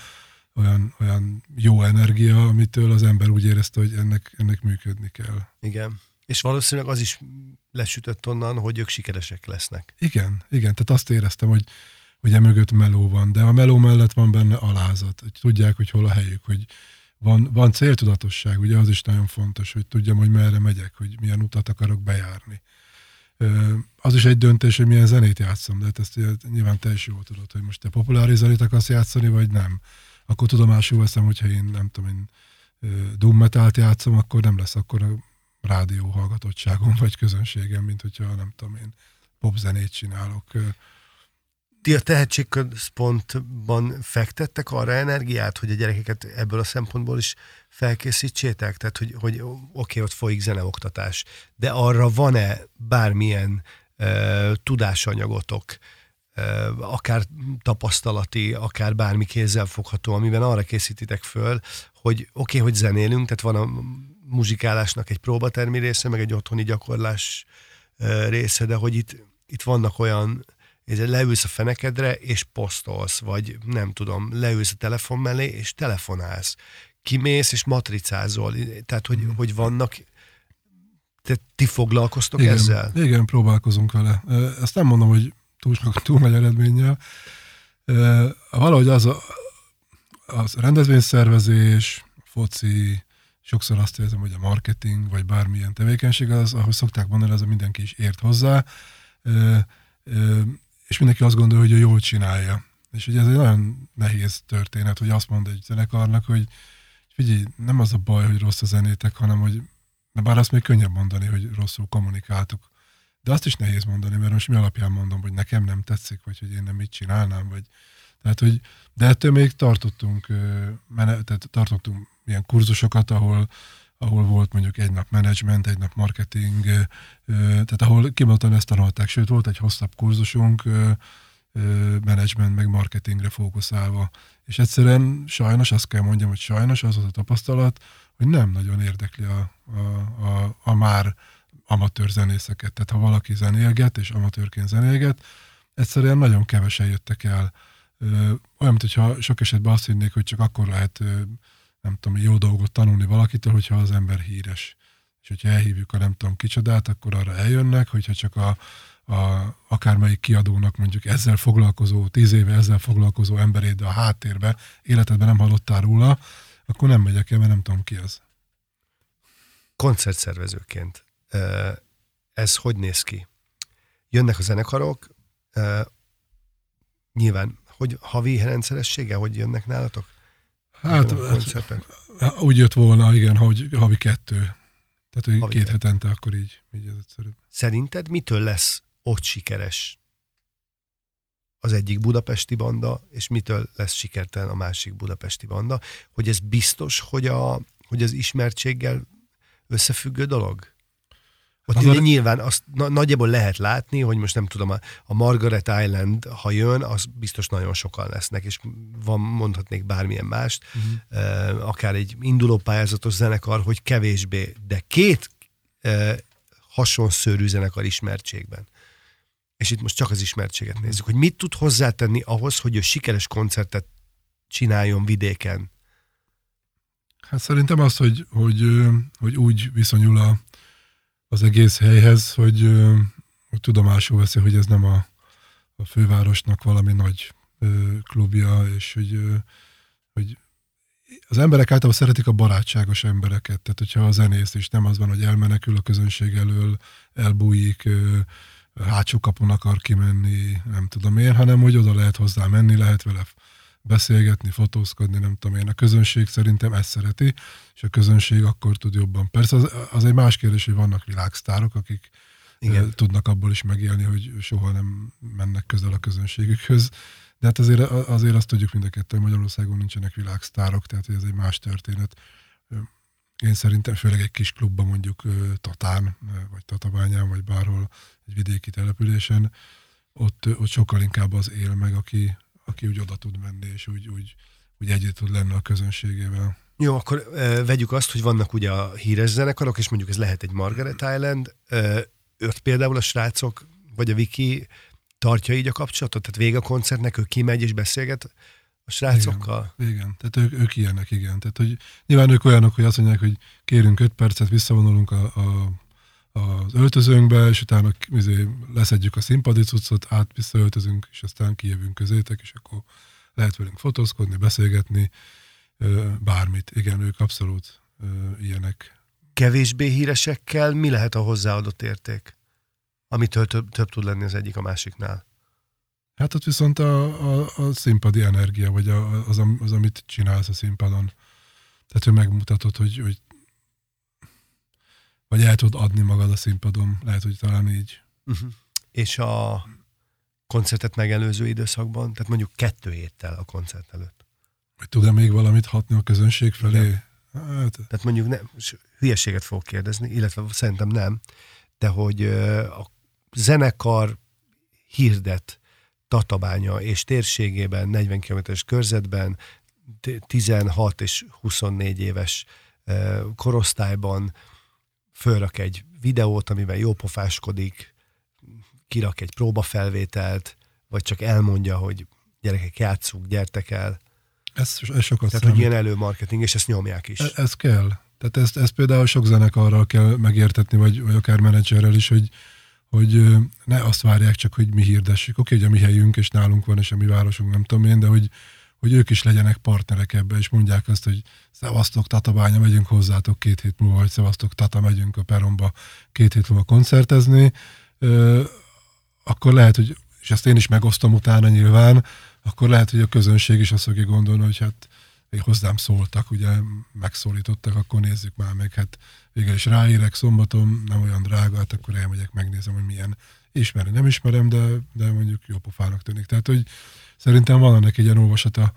olyan, olyan jó energia, amitől az ember úgy érezte, hogy ennek, ennek működni kell. Igen. És valószínűleg az is lesütött onnan, hogy ők sikeresek lesznek. Igen, igen, tehát azt éreztem, hogy, hogy emögött meló van, de a meló mellett van benne alázat, hogy tudják, hogy hol a helyük, hogy van, van céltudatosság, ugye az is nagyon fontos, hogy tudjam, hogy merre megyek, hogy milyen utat akarok bejárni. Az is egy döntés, hogy milyen zenét játszom, de hát ezt nyilván te is jól tudod, hogy most te populáris zenét akarsz játszani, vagy nem. Akkor tudomásul veszem, hogyha én nem tudom, én doom metalt játszom, akkor nem lesz akkor a rádió hallgatottságom, vagy közönségem, mint hogyha nem tudom én popzenét csinálok ti a tehetségközpontban fektettek arra energiát, hogy a gyerekeket ebből a szempontból is felkészítsétek? Tehát, hogy, hogy oké, okay, ott folyik zeneoktatás, de arra van-e bármilyen uh, tudásanyagotok, uh, akár tapasztalati, akár bármi kézzel fogható, amiben arra készítitek föl, hogy oké, okay, hogy zenélünk, tehát van a muzsikálásnak egy próbatermi része, meg egy otthoni gyakorlás része, de hogy itt, itt vannak olyan leülsz a fenekedre, és posztolsz, vagy nem tudom, leülsz a telefon mellé, és telefonálsz. Kimész, és matricázol. Tehát, hogy, mm. hogy vannak te, ti foglalkoztok igen, ezzel? Igen, próbálkozunk vele. Ezt nem mondom, hogy túl, túl nagy eredménnyel. Valahogy az a, az rendezvényszervezés, foci, sokszor azt érzem, hogy a marketing, vagy bármilyen tevékenység, az, ahogy szokták mondani, az a mindenki is ért hozzá és mindenki azt gondolja, hogy ő jól csinálja. És ugye ez egy nagyon nehéz történet, hogy azt mond egy zenekarnak, hogy figyelj, nem az a baj, hogy rossz a zenétek, hanem hogy, bár azt még könnyebb mondani, hogy rosszul kommunikáltuk. De azt is nehéz mondani, mert most mi alapján mondom, hogy nekem nem tetszik, vagy hogy én nem mit csinálnám, vagy tehát, hogy, de ettől még tartottunk, tehát tartottunk ilyen kurzusokat, ahol ahol volt mondjuk egy nap menedzsment, egy nap marketing, tehát ahol kimondottan ezt tanulták, sőt volt egy hosszabb kurzusunk, menedzsment meg marketingre fókuszálva. És egyszerűen sajnos, azt kell mondjam, hogy sajnos az az a tapasztalat, hogy nem nagyon érdekli a, a, a, a már amatőr zenészeket. Tehát ha valaki zenélget, és amatőrként zenélget, egyszerűen nagyon kevesen jöttek el. Olyan, mintha sok esetben azt hinnék, hogy csak akkor lehet nem tudom, jó dolgot tanulni valakitől, hogyha az ember híres. És hogyha elhívjuk a nem tudom kicsodát, akkor arra eljönnek, hogyha csak a, a akármelyik kiadónak mondjuk ezzel foglalkozó, tíz éve ezzel foglalkozó emberét, de a háttérbe, életedben nem hallottál róla, akkor nem megyek el, mert nem tudom ki az. Koncertszervezőként ez hogy néz ki? jönnek a zenekarok, nyilván, hogy havi rendszeressége, hogy jönnek nálatok? Hát, koncertek? úgy jött volna, igen, hogy havi kettő. Tehát, hogy Havi két kettő. hetente akkor így, így ez egyszerűbb. Szerinted mitől lesz ott sikeres az egyik budapesti banda, és mitől lesz sikertelen a másik budapesti banda? Hogy ez biztos, hogy, a, hogy az ismertséggel összefüggő dolog? Ott Az a- nyilván azt na, nagyjából lehet látni, hogy most nem tudom, a, a Margaret Island, ha jön, az biztos nagyon sokan lesznek, és van, mondhatnék bármilyen mást, uh-huh. akár egy induló pályázatos zenekar, hogy kevésbé, de két eh, hasonszörű zenekar ismertségben. És itt most csak az ismertséget nézzük, hogy mit tud hozzátenni ahhoz, hogy ő sikeres koncertet csináljon vidéken. Hát szerintem az, hogy, hogy, hogy úgy viszonyul a, az egész helyhez, hogy, hogy tudomásul veszi, hogy ez nem a, a fővárosnak valami nagy klubja, és hogy, hogy az emberek általában szeretik a barátságos embereket, tehát hogyha a zenész is nem az van, hogy elmenekül a közönség elől, elbújik, hátsó kapun akar kimenni, nem tudom én, hanem hogy oda lehet hozzá menni, lehet vele beszélgetni, fotózkodni, nem tudom én. A közönség szerintem ezt szereti, és a közönség akkor tud jobban. Persze az, az egy más kérdés, hogy vannak világsztárok, akik Igen. Tudnak abból is megélni, hogy soha nem mennek közel a közönségükhöz. De hát azért, azért azt tudjuk mind a kettő, hogy Magyarországon nincsenek világsztárok, tehát ez egy más történet. Én szerintem főleg egy kis klubban, mondjuk Tatán, vagy Tatabányán, vagy bárhol egy vidéki településen, ott, ott sokkal inkább az él meg, aki, aki úgy oda tud menni, és úgy, úgy, úgy együtt tud lenni a közönségével. Jó, akkor ö, vegyük azt, hogy vannak ugye a híres zenekarok, és mondjuk ez lehet egy Margaret Island, ö, őt például a srácok, vagy a Viki tartja így a kapcsolatot? Tehát vége a koncertnek, ő kimegy és beszélget a srácokkal? Igen, tehát ők, ők ilyenek, igen. Tehát, hogy nyilván ők olyanok, hogy azt mondják, hogy kérünk öt percet, visszavonulunk a, a, az öltözőnkbe, és utána izé, leszedjük a színpadi cuccot, át visszaöltözünk, és aztán kijövünk közétek, és akkor lehet velünk fotózkodni, beszélgetni, bármit. Igen, ők abszolút ilyenek. Kevésbé híresekkel mi lehet a hozzáadott érték? Amitől több, több tud lenni az egyik a másiknál. Hát ott viszont a, a, a színpadi energia, vagy a, az, az, amit csinálsz a színpadon. Tehát, hogy megmutatod, hogy, hogy vagy el tudod adni magad a színpadon, lehet, hogy talán így. Uh-huh. És a koncertet megelőző időszakban, tehát mondjuk kettő héttel a koncert előtt. Hogy tud-e még valamit hatni a közönség felé? Igen. Hát, Tehát mondjuk nem, hülyeséget fogok kérdezni, illetve szerintem nem, de hogy a zenekar hirdet Tatabánya és térségében, 40 km-es körzetben, t- 16 és 24 éves korosztályban fölrak egy videót, amiben jópofáskodik, kirak egy próbafelvételt, vagy csak elmondja, hogy gyerekek, játsszunk, gyertek el. ez, ez sokat Tehát, hogy ilyen előmarketing, és ezt nyomják is. E- Ez kell. Tehát ezt, ezt például sok zenekarral kell megértetni, vagy, vagy akár menedzserrel is, hogy, hogy ne azt várják csak, hogy mi hirdessük. Oké, hogy a mi helyünk, és nálunk van, és a mi városunk, nem tudom én, de hogy, hogy ők is legyenek partnerek ebbe, és mondják azt, hogy szevasztok Tatabánya, megyünk hozzátok két hét múlva, vagy szevasztok Tata, megyünk a Peromba két hét múlva koncertezni, akkor lehet, hogy, és ezt én is megosztom utána nyilván, akkor lehet, hogy a közönség is azt fogja gondolni, hogy hát még hozzám szóltak, ugye megszólítottak, akkor nézzük már meg, hát végül is ráérek szombaton, nem olyan drága, hát akkor elmegyek, megnézem, hogy milyen. Ismeri, nem ismerem, de, de mondjuk jó pofának tűnik. Tehát, hogy szerintem van ennek egy ilyen olvasata,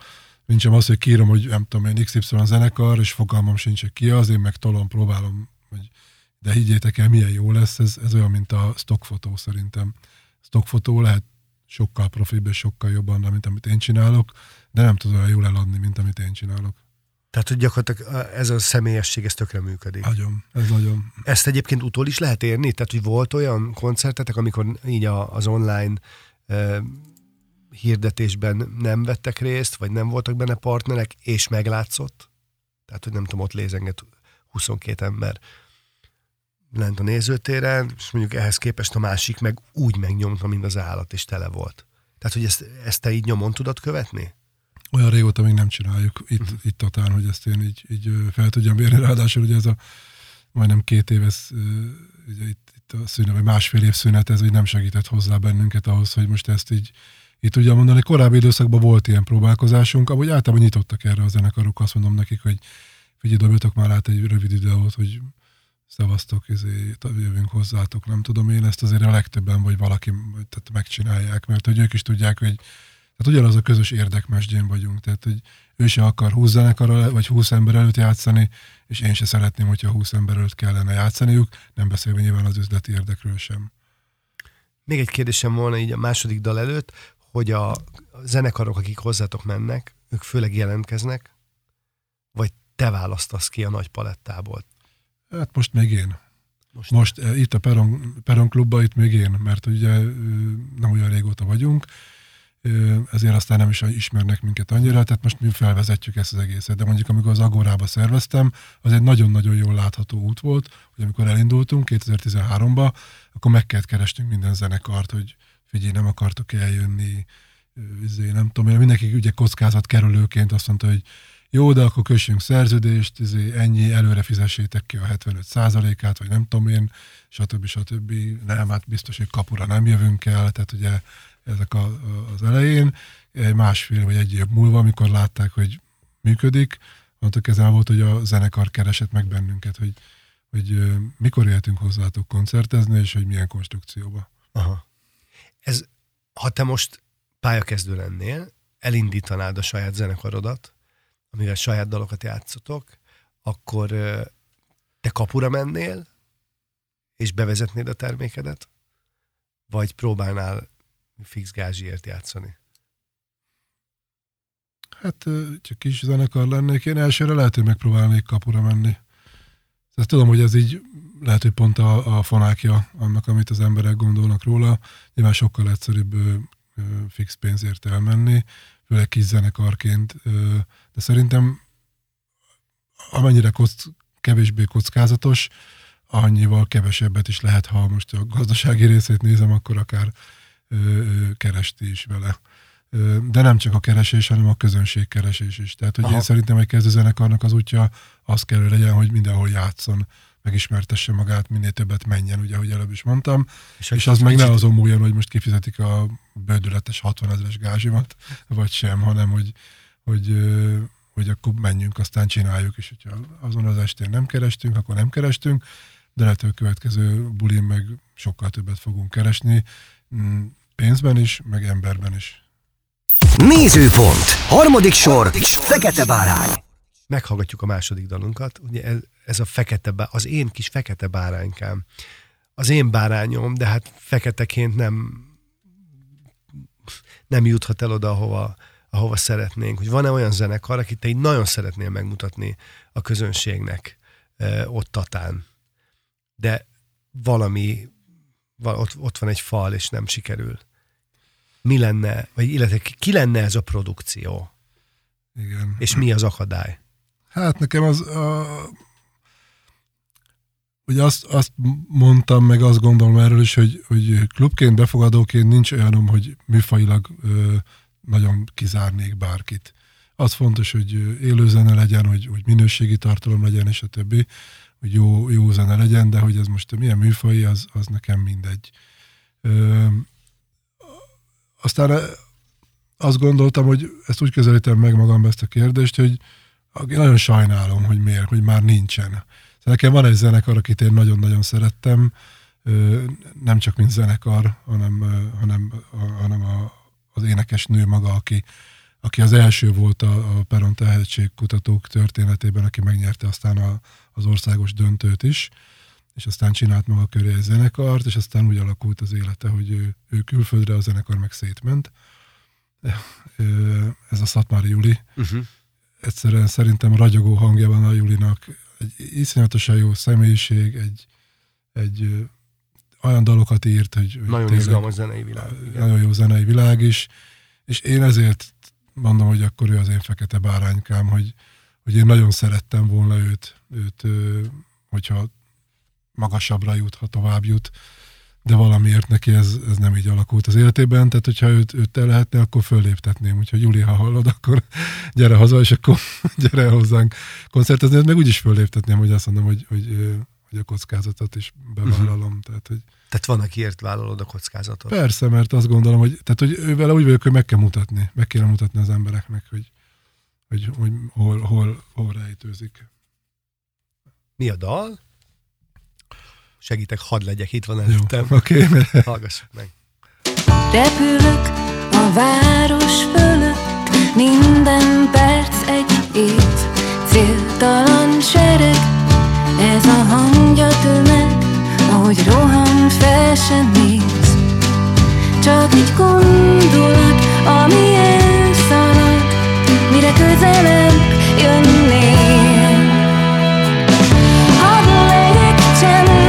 mint sem az, hogy kírom, hogy nem tudom én XY zenekar, és fogalmam sincs, hogy ki az, én meg tolom, próbálom, hogy de higgyétek el, milyen jó lesz, ez, ez olyan, mint a stockfotó szerintem. Stockfotó lehet sokkal profibb és sokkal jobban, mint amit én csinálok, de nem tud olyan jól eladni, mint amit én csinálok. Tehát, hogy gyakorlatilag ez a személyesség, ez tökre működik. Nagyon, ez nagyon. Ezt egyébként utól is lehet érni? Tehát, hogy volt olyan koncertetek, amikor így a, az online uh, hirdetésben nem vettek részt, vagy nem voltak benne partnerek, és meglátszott? Tehát, hogy nem tudom, ott lézenget 22 ember lent a nézőtéren, és mondjuk ehhez képest a másik meg úgy megnyomta, mint az állat, és tele volt. Tehát, hogy ezt, ezt te így nyomon tudod követni? Olyan régóta még nem csináljuk itt, uh-huh. itt totál, hogy ezt én így, így fel tudjam mérni. Ráadásul ugye ez a majdnem két éves, ugye itt, itt itt a szünet, vagy másfél év szünet, ez így nem segített hozzá bennünket ahhoz, hogy most ezt így, így tudjam mondani. Korábbi időszakban volt ilyen próbálkozásunk, amúgy általában nyitottak erre a zenekarok, azt mondom nekik, hogy figyelj, dobjatok már át egy rövid videót, hogy szevasztok, izé, jövünk hozzátok, nem tudom én, ezt azért a legtöbben, vagy valaki tehát megcsinálják, mert hogy ők is tudják, hogy tehát ugyanaz a közös érdekmesdjén vagyunk, tehát hogy ő se akar 20 zenekar vagy 20 ember előtt játszani, és én se szeretném, hogyha 20 ember előtt kellene játszaniuk, nem beszélve nyilván az üzleti érdekről sem. Még egy kérdésem volna így a második dal előtt, hogy a zenekarok, akik hozzátok mennek, ők főleg jelentkeznek, vagy te választasz ki a nagy palettából? Hát most még én. Most, most eh, itt a Peron, Peron klubban, itt még én, mert ugye nem olyan régóta vagyunk, ezért aztán nem is ismernek minket annyira, tehát most mi felvezetjük ezt az egészet. De mondjuk amikor az Agorába szerveztem, az egy nagyon-nagyon jól látható út volt, hogy amikor elindultunk 2013-ba, akkor meg kellett keresnünk minden zenekart, hogy figyelj, nem akartok eljönni, izé, nem tudom, mindenki ugye kockázat kerülőként azt mondta, hogy jó, de akkor kössünk szerződést, izé, ennyi, előre fizessétek ki a 75%-át, vagy nem tudom én, stb. stb. Nem, hát biztos, hogy kapura nem jövünk el, tehát ugye ezek a, az elején, egy másfél vagy egy év múlva, amikor látták, hogy működik, mondtuk ezen volt, hogy a zenekar keresett meg bennünket, hogy, hogy mikor éltünk hozzátok koncertezni, és hogy milyen konstrukcióba. Aha. Ez, ha te most pályakezdő lennél, elindítanád a saját zenekarodat, amivel saját dalokat játszotok, akkor te kapura mennél, és bevezetnéd a termékedet, vagy próbálnál fix gázsiért játszani? Hát, csak kis zenekar lennék, én elsőre lehet, hogy megpróbálnék kapura menni. Tehát tudom, hogy ez így lehet, hogy pont a, a fonákja annak, amit az emberek gondolnak róla. Nyilván sokkal egyszerűbb ö, fix pénzért elmenni, főleg kis zenekarként, ö, de szerintem amennyire kock, kevésbé kockázatos, annyival kevesebbet is lehet, ha most a gazdasági részét nézem, akkor akár keresti is vele. De nem csak a keresés, hanem a közönség keresés is. Tehát, hogy Aha. én szerintem egy kezdőzenekarnak az útja az kell, hogy legyen, hogy mindenhol játszon, megismertesse magát, minél többet menjen, ugye, ahogy előbb is mondtam. És, és az meg ne azon múljon, hogy most kifizetik a bődületes 60 ezeres gázsimat, vagy sem, hanem hogy, hogy, hogy akkor menjünk, aztán csináljuk, és hogyha azon az estén nem kerestünk, akkor nem kerestünk, de lehet, hogy a következő bulin meg sokkal többet fogunk keresni, Mm, pénzben is, meg emberben is. Nézőpont. Harmadik sor. Fekete bárány. Meghallgatjuk a második dalunkat. Ugye ez, ez a fekete, bá, az én kis fekete báránykám. Az én bárányom, de hát feketeként nem nem juthat el oda, ahova, ahova szeretnénk. Hogy van-e olyan zenekar, akit te így nagyon szeretnél megmutatni a közönségnek e, ott Tatán. De valami ott, ott van egy fal, és nem sikerül. Mi lenne, vagy illetve ki lenne ez a produkció? Igen. És mi az akadály? Hát nekem az, a, ugye azt, azt mondtam, meg azt gondolom erről is, hogy, hogy klubként, befogadóként nincs olyanom, hogy műfajilag ö, nagyon kizárnék bárkit. Az fontos, hogy élő zene legyen, hogy, hogy minőségi tartalom legyen, és a többi hogy jó, jó zene legyen, de hogy ez most milyen műfaj, az, az nekem mindegy. Ö, aztán azt gondoltam, hogy ezt úgy közelítem meg magam ezt a kérdést, hogy én nagyon sajnálom, hogy miért, hogy már nincsen. Szóval nekem van egy zenekar, akit én nagyon-nagyon szerettem, nem csak mint zenekar, hanem, hanem, hanem a, az énekes nő maga, aki, aki az első volt a, a Peron tehetségkutatók történetében, aki megnyerte aztán a, az országos döntőt is, és aztán csinált maga köré egy zenekart, és aztán úgy alakult az élete, hogy ő, ő külföldre, a zenekar meg szétment. Ez a Szatmári Juli. Uh-huh. Egyszerűen szerintem ragyogó hangja van a Julinak, egy iszonyatosan jó személyiség, egy, egy olyan dalokat írt, hogy... Nagyon tényleg, izgalmas zenei világ. Igen. Nagyon jó zenei világ is, és én ezért mondom, hogy akkor ő az én fekete báránykám, hogy, hogy én nagyon szerettem volna őt, őt hogyha magasabbra jut, ha tovább jut, de valamiért neki ez, ez nem így alakult az életében, tehát hogyha őt, őt te lehetne, akkor fölléptetném, úgyhogy Juli, ha hallod, akkor gyere haza, és akkor gyere hozzánk koncertezni, meg úgyis fölléptetném, hogy azt mondom, hogy, hogy, hogy hogy a kockázatot is bevállalom. Uh-huh. Tehát, hogy tehát van, akiért vállalod a kockázatot. Persze, mert azt gondolom, hogy, tehát, hogy ővel úgy vagyok, hogy meg kell mutatni, meg kéne mutatni az embereknek, hogy, hogy, hogy hol, hol, hol rejtőzik. Mi a dal? Segítek, hadd legyek, itt van előttem. Oké. Okay. Hallgassuk meg. Repülök a város fölött, minden perc egy év, céltalan sereg, ez a hangja tömeg, ahogy rohan fel sem néz. Csak egy gondolat, ami elszalad, mire közelebb jönnél. Legyek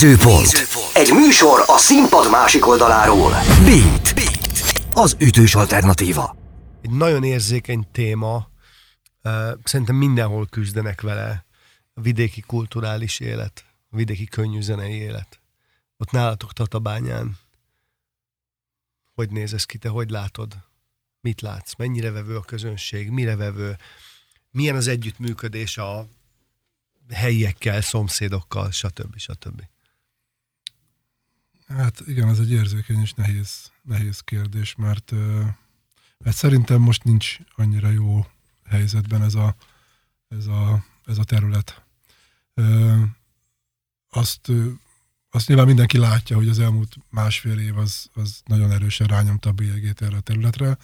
Nézőpont. Egy műsor a színpad másik oldaláról. Beat. Beat. Az ütős alternatíva. Egy nagyon érzékeny téma, szerintem mindenhol küzdenek vele. A vidéki kulturális élet, a vidéki könnyű zenei élet. Ott nálatok Tatabányán. Hogy néz ez ki, te hogy látod? Mit látsz? Mennyire vevő a közönség? Mire vevő? Milyen az együttműködés a helyiekkel, szomszédokkal, stb. stb. Hát igen, ez egy érzékeny és nehéz, nehéz kérdés, mert, mert szerintem most nincs annyira jó helyzetben ez a, ez a, ez a terület. Azt, azt nyilván mindenki látja, hogy az elmúlt másfél év az, az nagyon erősen rányomta a bélyegét erre a területre,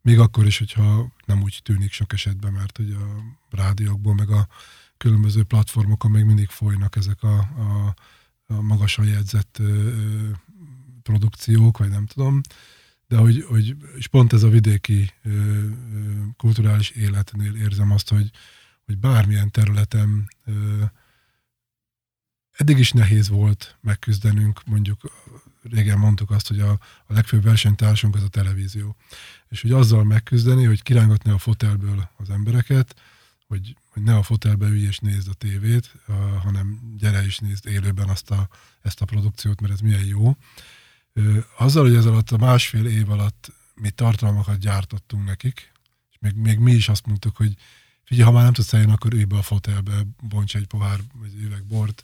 még akkor is, hogyha nem úgy tűnik sok esetben, mert ugye a rádiókból, meg a különböző platformokon még mindig folynak ezek a, a, a magasan jegyzett produkciók, vagy nem tudom, de hogy, hogy és pont ez a vidéki kulturális életnél érzem azt, hogy, hogy bármilyen területen ö, eddig is nehéz volt megküzdenünk, mondjuk régen mondtuk azt, hogy a, a legfőbb versenytársunk az a televízió. És hogy azzal megküzdeni, hogy kirángatni a fotelből az embereket, hogy, hogy ne a fotelbe ülj és nézd a tévét, uh, hanem gyere és nézd élőben azt a, ezt a produkciót, mert ez milyen jó. Uh, azzal, hogy ez alatt a másfél év alatt mi tartalmakat gyártottunk nekik, és még, még mi is azt mondtuk, hogy figyelj, ha már nem tudsz eljönni, akkor ülj be a fotelbe, bonts egy pohár vagy üveg bort,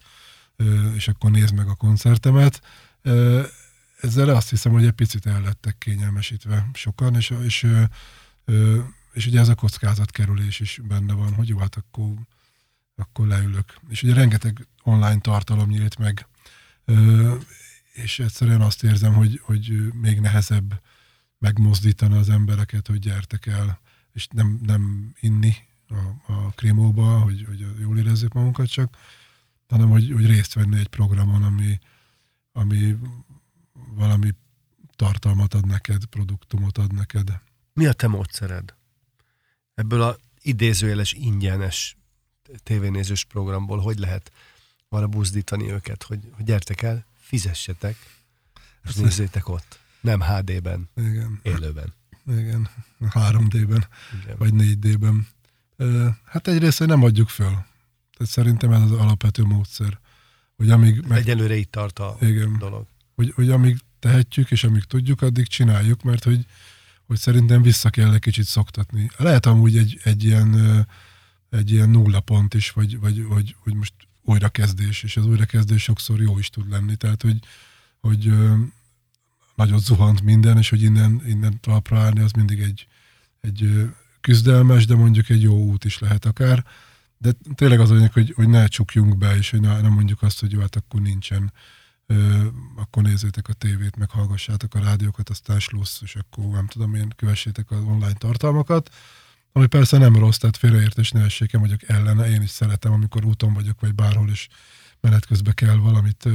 uh, és akkor nézd meg a koncertemet. Uh, ezzel azt hiszem, hogy egy picit el lettek kényelmesítve sokan, és, és, és, és ugye ez a kockázatkerülés is benne van, hogy jó, hát akkor akkor leülök. És ugye rengeteg online tartalom nyílt meg, és egyszerűen azt érzem, hogy, hogy még nehezebb megmozdítani az embereket, hogy gyertek el, és nem, nem inni a, a krémóba, hogy, hogy jól érezzük magunkat csak, hanem hogy, hogy részt venni egy programon, ami, ami valami tartalmat ad neked, produktumot ad neked. Mi a te módszered? Ebből a idézőjeles ingyenes tévénézős programból hogy lehet arra buzdítani őket, hogy, hogy gyertek el, fizessetek, és nézzétek ott. Nem HD-ben, Igen. élőben. Igen, 3D-ben, Igen. vagy 4D-ben. Hát egyrészt, hogy nem adjuk föl. Tehát szerintem ez az alapvető módszer. Hogy amíg meg... Egyelőre itt tart a Igen. dolog. Hogy, hogy amíg tehetjük, és amíg tudjuk, addig csináljuk, mert hogy, hogy szerintem vissza kell egy kicsit szoktatni. Lehet amúgy egy, egy ilyen egy ilyen nulla pont is, vagy, vagy, vagy, vagy most újrakezdés, és az újrakezdés sokszor jó is tud lenni, tehát hogy, hogy ö, nagyot zuhant minden, és hogy innen, innen talpra állni, az mindig egy, egy küzdelmes, de mondjuk egy jó út is lehet akár, de tényleg az anyag, hogy, hogy ne csukjunk be, és hogy ne, nem mondjuk azt, hogy jó, hát akkor nincsen, akkor nézzétek a tévét, meg hallgassátok a rádiókat, aztán slossz, és akkor nem tudom én, kövessétek az online tartalmakat, ami persze nem rossz, tehát félreértés ne essék, vagyok ellene, én is szeretem, amikor úton vagyok, vagy bárhol is menet közben kell valamit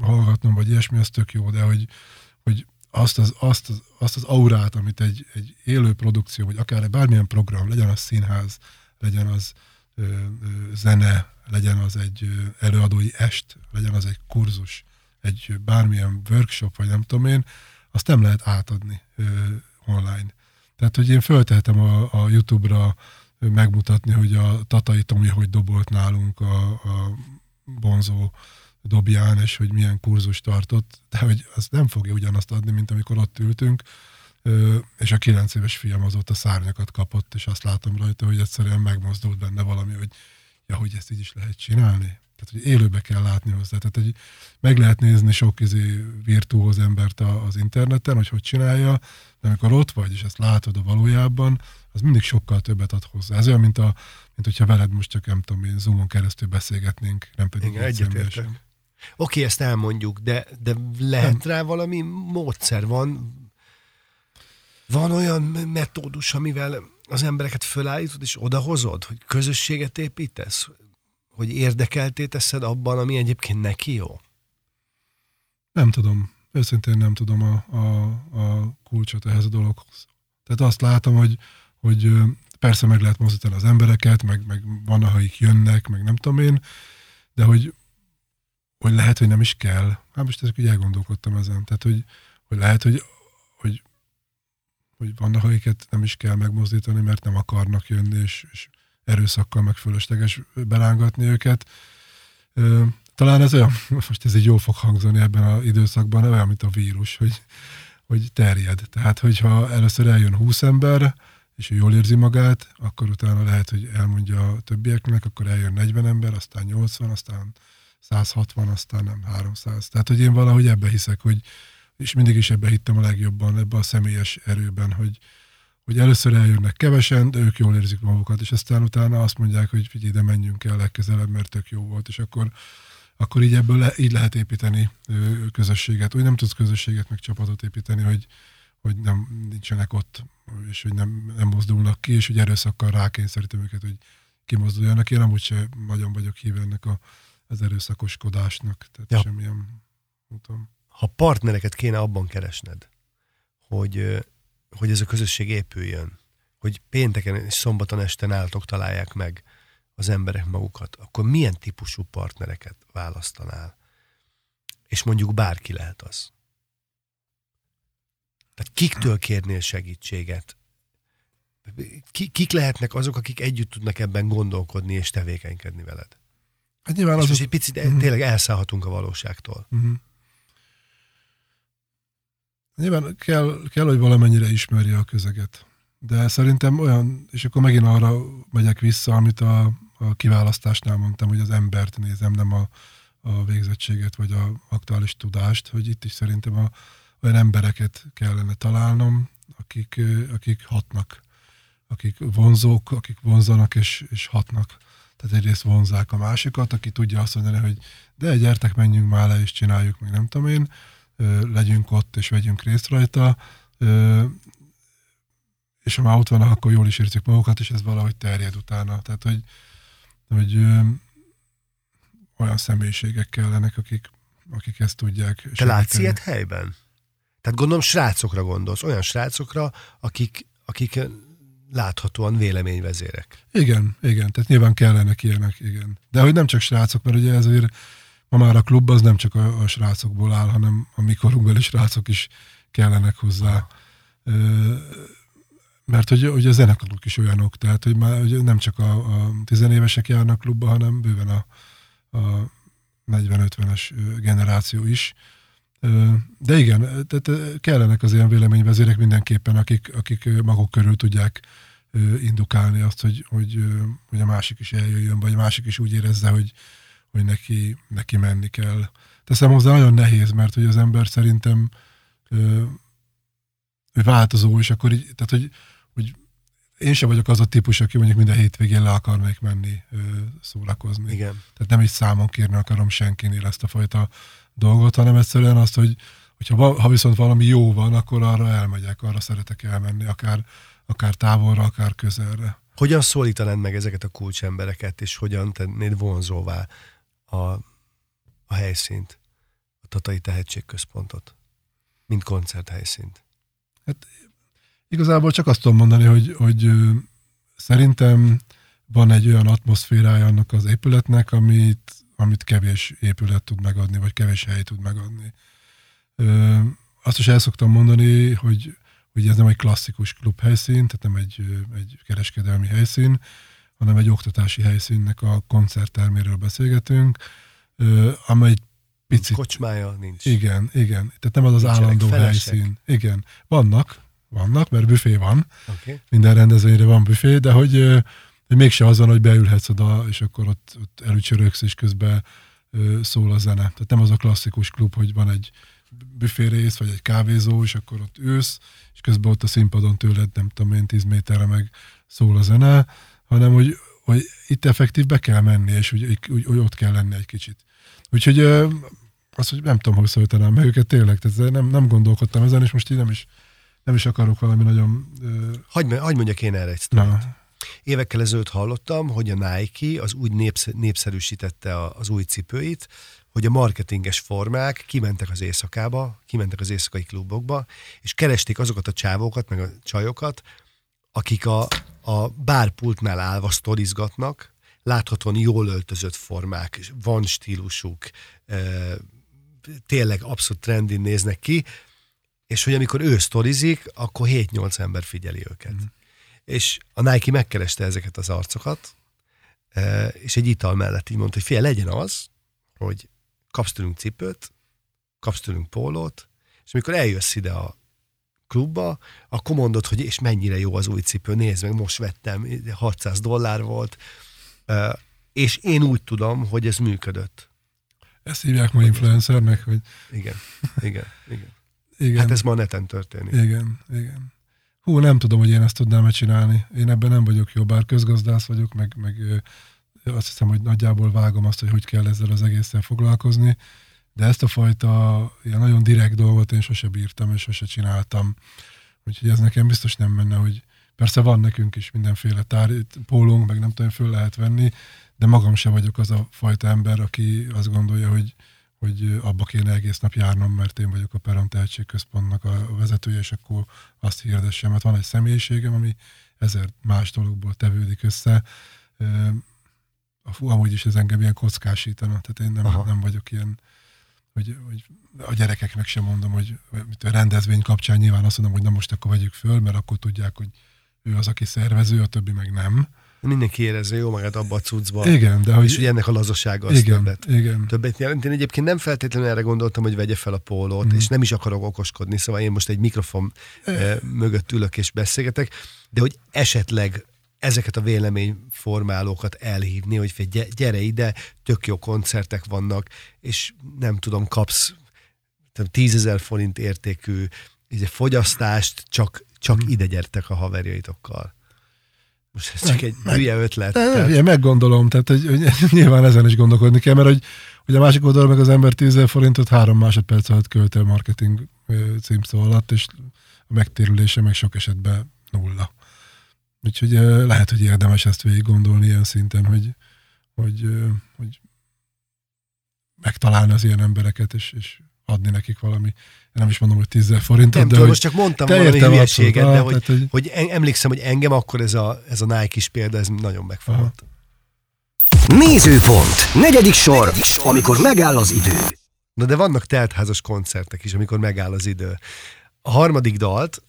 hallgatnom, vagy ilyesmi, az tök jó, de hogy, hogy azt az, azt, az, azt az aurát, amit egy, egy élő produkció, vagy akár bármilyen program, legyen az színház, legyen az ö, ö, zene, legyen az egy előadói est, legyen az egy kurzus, egy bármilyen workshop, vagy nem tudom én, azt nem lehet átadni ö, online. Tehát, hogy én föltehetem a, a YouTube-ra megmutatni, hogy a Tatai Tomi hogy dobolt nálunk a, a bonzó dobján, és hogy milyen kurzus tartott, de hogy az nem fogja ugyanazt adni, mint amikor ott ültünk, és a kilenc éves fiam azóta szárnyakat kapott, és azt látom rajta, hogy egyszerűen megmozdult benne valami, hogy ja, hogy ezt így is lehet csinálni. Tehát, hogy élőbe kell látni hozzá. Tehát, hogy meg lehet nézni sok izé virtuóz embert az interneten, hogy hogy csinálja, de amikor ott vagy, és ezt látod a valójában, az mindig sokkal többet ad hozzá. Ez olyan, mint, a, mint hogyha veled most csak nem tudom én, Zoomon keresztül beszélgetnénk, nem pedig Igen, egyetértek. Oké, ezt elmondjuk, de, de lehet nem. rá valami módszer, van, van olyan metódus, amivel az embereket fölállítod és odahozod, hogy közösséget építesz, hogy érdekelté teszed abban, ami egyébként neki jó? Nem tudom. Őszintén nem tudom a, a, a kulcsot ehhez a dologhoz. Tehát azt látom, hogy, hogy persze meg lehet mozdítani az embereket, meg, meg van, akik jönnek, meg nem tudom én, de hogy, hogy lehet, hogy nem is kell. Hát most ezek úgy elgondolkodtam ezen. Tehát, hogy, hogy lehet, hogy, hogy, hogy vannak, akiket nem is kell megmozdítani, mert nem akarnak jönni, és, és erőszakkal meg fölösleges berángatni őket. Talán ez olyan, most ez egy jó fog hangzani ebben az időszakban, olyan, mint a vírus, hogy, hogy terjed. Tehát, hogyha először eljön 20 ember, és ő jól érzi magát, akkor utána lehet, hogy elmondja a többieknek, akkor eljön 40 ember, aztán 80, aztán 160, aztán nem 300. Tehát, hogy én valahogy ebbe hiszek, hogy, és mindig is ebbe hittem a legjobban, ebbe a személyes erőben, hogy, hogy először eljönnek kevesen, de ők jól érzik magukat, és aztán utána azt mondják, hogy figyelj, ide menjünk el legközelebb, mert tök jó volt, és akkor, akkor így ebből le, így lehet építeni közösséget. Úgy nem tudsz közösséget meg csapatot építeni, hogy, hogy nem nincsenek ott, és hogy nem, nem mozdulnak ki, és hogy erőszakkal rákényszerítem őket, hogy kimozduljanak. Én amúgy sem nagyon vagyok híve ennek a, az erőszakoskodásnak, tehát ja. semmilyen úton. Ha partnereket kéne abban keresned, hogy hogy ez a közösség épüljön, hogy pénteken és szombaton este nálatok találják meg az emberek magukat, akkor milyen típusú partnereket választanál? És mondjuk bárki lehet az. Tehát kiktől kérnél segítséget? Kik lehetnek azok, akik együtt tudnak ebben gondolkodni és tevékenykedni veled? Hát nyilván és az most egy picit uh-huh. tényleg elszállhatunk a valóságtól. Uh-huh. Nyilván kell, kell, hogy valamennyire ismerje a közeget. De szerintem olyan, és akkor megint arra megyek vissza, amit a, a kiválasztásnál mondtam, hogy az embert nézem, nem a, a végzettséget, vagy a aktuális tudást, hogy itt is szerintem a, olyan embereket kellene találnom, akik, akik hatnak, akik vonzók, akik vonzanak és, és hatnak. Tehát egyrészt vonzák a másikat, aki tudja azt mondani, hogy de gyertek, menjünk már le, és csináljuk, meg nem tudom én, legyünk ott, és vegyünk részt rajta, és ha már ott vannak, akkor jól is érzik magukat, és ez valahogy terjed utána. Tehát, hogy, hogy olyan személyiségek kellenek, akik, akik ezt tudják. Te látsz ilyet helyben? Tehát gondolom srácokra gondolsz, olyan srácokra, akik, akik láthatóan véleményvezérek. Igen, igen, tehát nyilván kellenek ilyenek, igen. De hogy nem csak srácok, mert ugye ezért ma már a klub az nem csak a, a srácokból áll, hanem a mikorunkbeli srácok is kellenek hozzá. Ö, mert hogy, hogy a zenekarok is olyanok, tehát hogy már hogy nem csak a, a tizenévesek járnak klubba, hanem bőven a, a 40-50-es generáció is. De igen, tehát kellenek az ilyen véleményvezérek mindenképpen, akik, akik maguk körül tudják indukálni azt, hogy, hogy, hogy a másik is eljöjjön, vagy a másik is úgy érezze, hogy, hogy neki, neki menni kell. Teszem hozzá, nagyon nehéz, mert hogy az ember szerintem ő változó, és akkor így, tehát hogy hogy én sem vagyok az a típus, aki mondjuk minden hétvégén le akarnék menni ö, szórakozni. Igen. Tehát nem is számon kérni akarom senkinél ezt a fajta dolgot, hanem egyszerűen azt, hogy hogyha, ha viszont valami jó van, akkor arra elmegyek, arra szeretek elmenni, akár, akár távolra, akár közelre. Hogyan szólítanád meg ezeket a kulcsembereket, és hogyan tennéd vonzóvá a, a helyszínt, a Tatai Tehetségközpontot, mint koncerthelyszínt? Hát Igazából csak azt tudom mondani, hogy, hogy szerintem van egy olyan atmoszférája annak az épületnek, amit, amit kevés épület tud megadni, vagy kevés hely tud megadni. Ö, azt is el szoktam mondani, hogy, hogy ez nem egy klasszikus klubhelyszín, tehát nem egy, egy kereskedelmi helyszín, hanem egy oktatási helyszínnek a koncertterméről beszélgetünk, amely egy picit... Kocsmája nincs. Igen, igen. Tehát nem az az Nincsenek állandó felesek. helyszín. Igen. Vannak, vannak, mert büfé van, okay. minden rendezvényre van büfé, de hogy, hogy mégse az van, hogy beülhetsz oda, és akkor ott, ott előcsöröksz, és közben szól a zene. Tehát nem az a klasszikus klub, hogy van egy büfé rész, vagy egy kávézó, és akkor ott ősz, és közben ott a színpadon tőled, nem tudom én, 10 méterre meg szól a zene, hanem hogy, hogy itt effektív be kell menni, és úgy, úgy, úgy ott kell lenni egy kicsit. Úgyhogy azt, hogy nem tudom, hogy szólítanám meg őket tényleg, tehát nem, nem gondolkodtam ezen, és most így nem is nem is akarok valami nagyon... Uh... Hagyj, hagyj mondjak én erre egy sztorit. Évekkel ezelőtt hallottam, hogy a Nike az úgy népsz, népszerűsítette a, az új cipőit, hogy a marketinges formák kimentek az éjszakába, kimentek az éjszakai klubokba, és keresték azokat a csávókat, meg a csajokat, akik a, a bárpultnál állva sztorizgatnak, láthatóan jól öltözött formák, van stílusuk, tényleg abszolút trendin néznek ki, és hogy amikor ő sztorizik, akkor 7-8 ember figyeli őket. Mm. És a Nike megkereste ezeket az arcokat, és egy ital mellett így mondta, hogy fél legyen az, hogy kapsz tőlünk cipőt, kapsz tőlünk pólót, és amikor eljössz ide a klubba, akkor mondod, hogy és mennyire jó az új cipő, nézd meg, most vettem, 600 dollár volt, és én úgy tudom, hogy ez működött. Ezt hívják ma influencernek, hogy... Igen, igen, igen. Igen. Hát ez ma neten történik. Igen, igen. Hú, nem tudom, hogy én ezt tudnám csinálni. Én ebben nem vagyok jó, bár közgazdász vagyok, meg, meg azt hiszem, hogy nagyjából vágom azt, hogy hogy kell ezzel az egészen foglalkozni, de ezt a fajta ilyen nagyon direkt dolgot én sose bírtam, és sose csináltam. Úgyhogy ez nekem biztos nem menne, hogy persze van nekünk is mindenféle tár, pólónk, meg nem tudom, föl lehet venni, de magam sem vagyok az a fajta ember, aki azt gondolja, hogy hogy abba kéne egész nap járnom, mert én vagyok a Peron Tehetségközpontnak a vezetője, és akkor azt hirdessem. Hát van egy személyiségem, ami ezer más dologból tevődik össze. A fú, amúgy is ez engem ilyen kockásítana, tehát én nem, nem vagyok ilyen, hogy, hogy a gyerekeknek sem mondom, hogy a rendezvény kapcsán nyilván azt mondom, hogy na most akkor vegyük föl, mert akkor tudják, hogy ő az, aki szervező, a többi meg nem mindenki érezze jó magát abba a cuccba. Igen, de hogy... És ugye ennek a lazasága az igen, többet, igen. többet jelent. Én egyébként nem feltétlenül erre gondoltam, hogy vegye fel a pólót, mm. és nem is akarok okoskodni, szóval én most egy mikrofon e. mögött ülök és beszélgetek, de hogy esetleg ezeket a véleményformálókat elhívni, hogy gyere ide, tök jó koncertek vannak, és nem tudom, kapsz tízezer forint értékű fogyasztást, csak, csak mm. ide gyertek a haverjaitokkal. Most ez csak egy hülye ötlet. De, tehát- ugye, meggondolom, tehát hogy, hogy nyilván ezen is gondolkodni kell, mert hogy, hogy a másik oldalon meg az ember 10 000 forintot három másodperc alatt költ el marketing címszó alatt, és a megtérülése meg sok esetben nulla. Úgyhogy lehet, hogy érdemes ezt végig gondolni ilyen szinten, hogy, hogy, hogy megtalálni az ilyen embereket, és, és adni nekik valami, nem is mondom, hogy 10 000 forintot, Nem de tudom, most csak mondtam te valami hülyeséget, de hogy, tehát, hogy- hogy emlékszem, hogy engem akkor ez a, ez a Nike is példa, ez nagyon megfogott. Nézőpont. Negyedik sor, amikor megáll az idő. Na de vannak teltházas koncertek is, amikor megáll az idő. A harmadik dalt,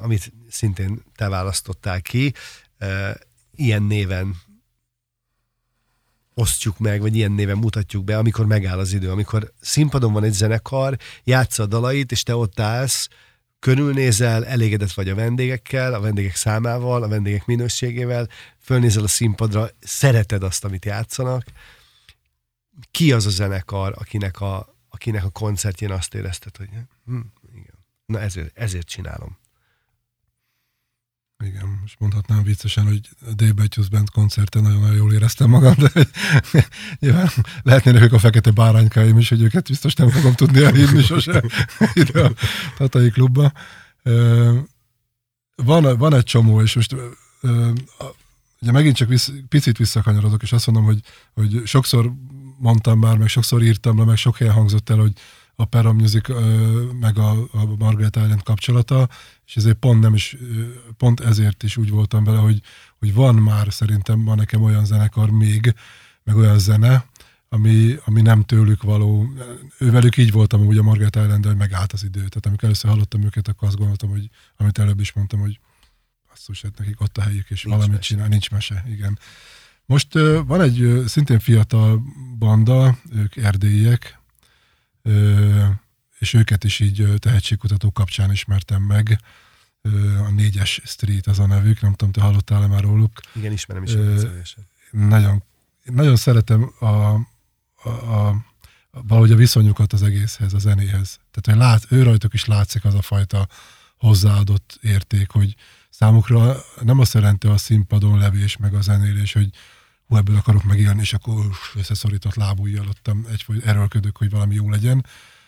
amit szintén te választottál ki, eh, ilyen néven osztjuk meg, vagy ilyen néven mutatjuk be, amikor megáll az idő. Amikor színpadon van egy zenekar, játsza a dalait, és te ott állsz, körülnézel, elégedett vagy a vendégekkel, a vendégek számával, a vendégek minőségével, fölnézel a színpadra, szereted azt, amit játszanak. Ki az a zenekar, akinek a, akinek a koncertjén azt érezted, hogy hm, igen. Na ezért, ezért csinálom. Igen, most mondhatnám viccesen, hogy Dave Matthews Band koncerten nagyon-nagyon jól éreztem magam, de nyilván lehetnének ők a fekete báránykáim is, hogy őket biztos nem fogom tudni elhívni sose ide a Tatai klubba. Van, van egy csomó, és most ugye megint csak vissz, picit visszakanyarodok, és azt mondom, hogy, hogy sokszor mondtam már, meg sokszor írtam le, meg sok helyen hangzott el, hogy a Pera Music meg a, a Margaret Island kapcsolata, és ezért pont nem is, pont ezért is úgy voltam vele, hogy, hogy van már szerintem, van nekem olyan zenekar még, meg olyan zene, ami, ami nem tőlük való. Ővelük így voltam úgy a Margaret island hogy megállt az idő. Tehát amikor először hallottam őket, akkor azt gondoltam, hogy amit előbb is mondtam, hogy basszus, hát nekik ott a helyük, és Nincs valamit mese. csinál, nincs mese, igen. Most van egy szintén fiatal banda, ők erdélyiek, és őket is így tehetségkutató kapcsán ismertem meg. A négyes Street az a nevük, nem tudom, te hallottál-e már róluk. Igen, ismerem is. Nagyon, nagyon szeretem a, a, a, a valahogy a viszonyukat az egészhez, a zenéhez. Tehát, hogy lát, ő rajtuk is látszik az a fajta hozzáadott érték, hogy számukra nem azt jelenti a színpadon levés, meg a zenélés, hogy hú, ebből akarok megélni, és akkor összeszorított lábújjal ottam egy erőlködök, hogy valami jó legyen,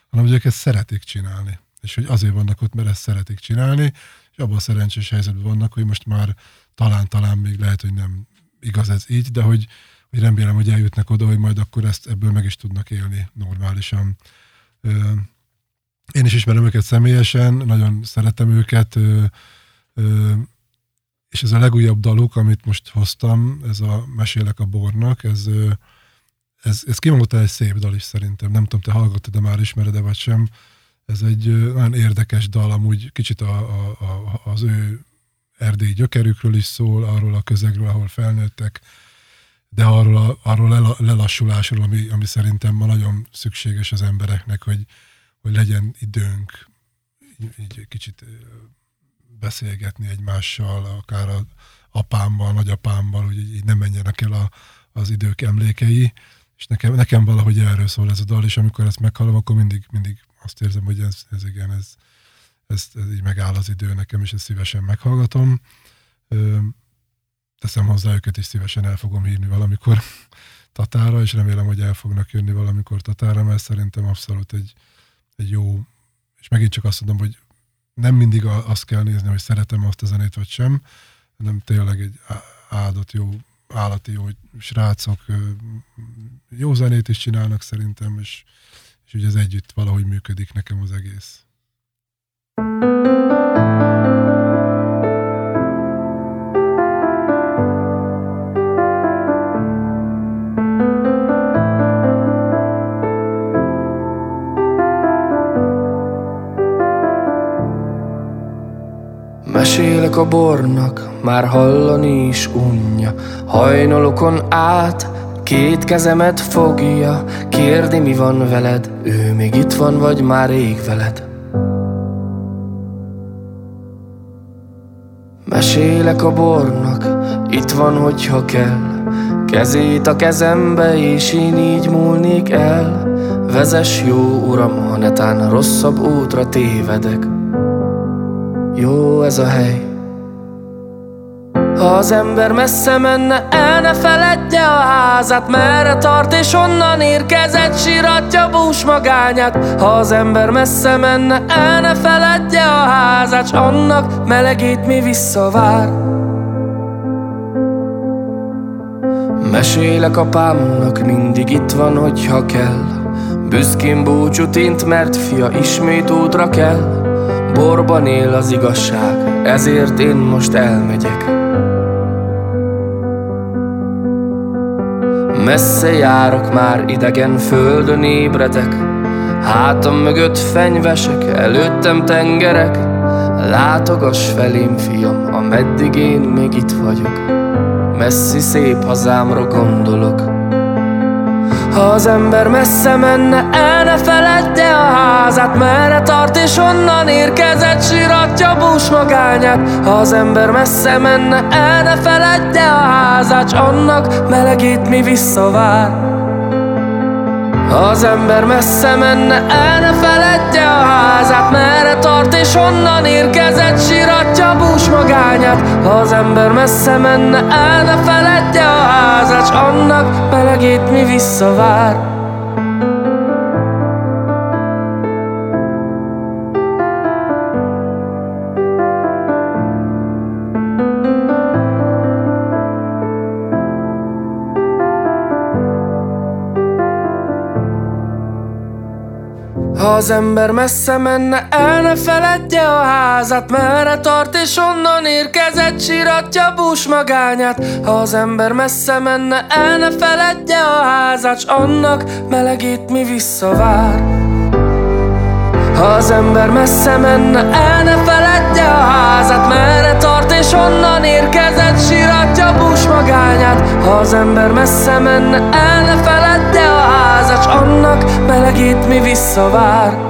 hanem hogy ők ezt szeretik csinálni. És hogy azért vannak ott, mert ezt szeretik csinálni, és abban a szerencsés helyzetben vannak, hogy most már talán-talán még lehet, hogy nem igaz ez így, de hogy, hogy remélem, hogy eljutnak oda, hogy majd akkor ezt ebből meg is tudnak élni normálisan. Én is ismerem őket személyesen, nagyon szeretem őket, és ez a legújabb daluk, amit most hoztam, ez a Mesélek a bornak, ez, ez, ez kimondottan egy szép dal is szerintem. Nem tudom, te hallgattad, de már ismered-e vagy sem. Ez egy nagyon érdekes dal, amúgy kicsit a, a, a, az ő erdélyi gyökerükről is szól, arról a közegről, ahol felnőttek, de arról a arról lela- lelassulásról, ami, ami szerintem ma nagyon szükséges az embereknek, hogy, hogy legyen időnk így, így kicsit beszélgetni egymással, akár a apámmal, nagyapámmal, hogy így nem menjenek el a, az idők emlékei, és nekem, nekem valahogy erről szól ez a dal, és amikor ezt meghallom, akkor mindig, mindig azt érzem, hogy ez, ez igen, ez, ez, ez így megáll az idő nekem, és ezt szívesen meghallgatom. Teszem hozzá őket is szívesen el fogom hívni valamikor Tatára, és remélem, hogy el fognak jönni valamikor Tatára, mert szerintem abszolút egy, egy jó, és megint csak azt mondom, hogy nem mindig azt kell nézni, hogy szeretem azt a zenét, vagy sem, hanem tényleg egy áldott jó, állati jó srácok, jó zenét is csinálnak szerintem, és, és ugye ez együtt valahogy működik nekem az egész. Mesélek a bornak, már hallani is unja. Hajnalokon át, két kezemet fogja Kérdi mi van veled, ő még itt van vagy már rég veled. Mesélek a bornak, itt van, hogyha kell. Kezét a kezembe, és én így múlnék el. Vezes jó uram, ha netán rosszabb útra tévedek. Jó ez a hely Ha az ember messze menne, el ne feledje a házát Merre tart és onnan érkezett, síratja bús magányát. Ha az ember messze menne, el ne feledje a házát S annak melegét mi visszavár. Mesélek apámnak, mindig itt van, hogyha kell. Büszkén búcsút int, mert fia ismét útra kell. Borban él az igazság, ezért én most elmegyek Messze járok már, idegen földön ébredek. Hátam mögött fenyvesek, előttem tengerek. Látogass felém, fiam, ameddig én még itt vagyok. Messzi szép hazámra gondolok ha az ember messze menne, el ne feledje a házát Merre tart és onnan érkezett, síratja bús magányát. Ha az ember messze menne, el ne feledje a házát S annak melegét mi visszavár. Ha az ember messze menne, el ne feledje a házát Merre tart és onnan érkezett, síratja bús magányát. Ha az ember messze menne, el ne feledje házát S annak melegét mi visszavár Ha az ember messze menne, el ne feledje a házát Merre tart és onnan érkezett, síratja bús magányát. Ha az ember messze menne, el ne feledje a házát S annak melegét mi visszavár. Ha az ember messze menne, el ne feledje a házát Merre tart és onnan érkezett, síratja bús magányát. Ha az ember messze menne, el ne feledje házat annak melegét mi visszavár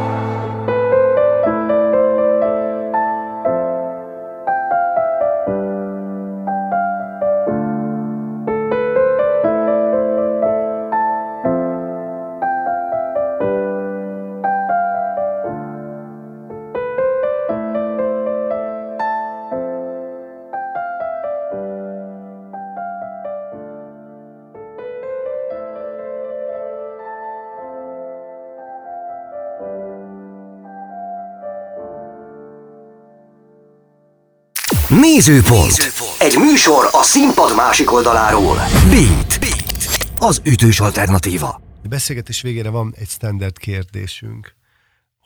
Nézőpont. Egy műsor a színpad másik oldaláról. Beat. Beat. Az ütős alternatíva. A beszélgetés végére van egy standard kérdésünk,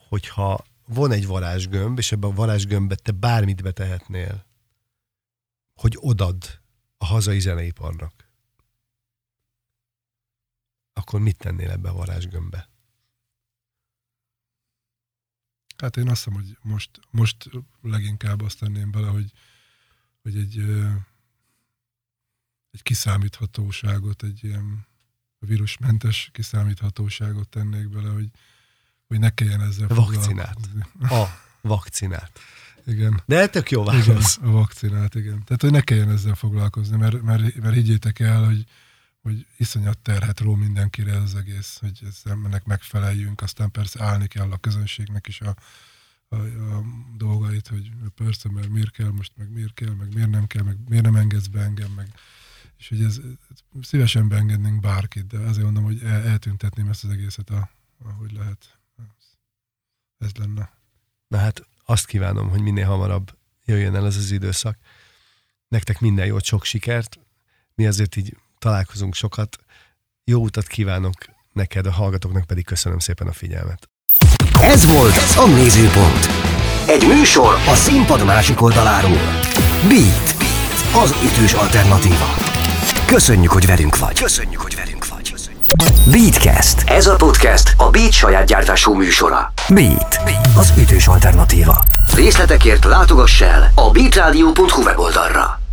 hogyha van egy varázsgömb, és ebben a varázsgömbbe te bármit betehetnél, hogy odad a hazai zeneiparnak, akkor mit tennél ebbe a varázsgömbbe? Hát én azt hiszem, hogy most, most leginkább azt tenném bele, hogy, hogy egy, egy kiszámíthatóságot, egy ilyen vírusmentes kiszámíthatóságot tennék bele, hogy, hogy ne kelljen ezzel Vakcinát. A vakcinát. Igen. De tök jó Igen, válasz. a vakcinát, igen. Tehát, hogy ne kelljen ezzel foglalkozni, mert, mert, mert higgyétek el, hogy, hogy iszonyat terhet ró mindenkire ez az egész, hogy ennek megfeleljünk, aztán persze állni kell a közönségnek is a, a, a dolgait, hogy persze, mert miért kell most, meg miért kell, meg miért nem kell, meg miért nem engedsz be engem, meg és hogy ez, szívesen beengednénk bárkit, de azért mondom, hogy el, eltüntetném ezt az egészet, a, ahogy lehet. Ez lenne. Na hát azt kívánom, hogy minél hamarabb jöjjön el ez az időszak. Nektek minden jót, sok sikert. Mi azért így találkozunk sokat. Jó utat kívánok neked, a hallgatóknak pedig köszönöm szépen a figyelmet. Ez volt a Nézőpont. Egy műsor a színpad másik oldaláról. Beat. Beat. Az ütős alternatíva. Köszönjük, hogy velünk vagy. Köszönjük, hogy velünk vagy. Beatcast. Ez a podcast a Beat saját gyártású műsora. Beat. Az ütős alternatíva. Részletekért látogass el a beatradio.hu weboldalra.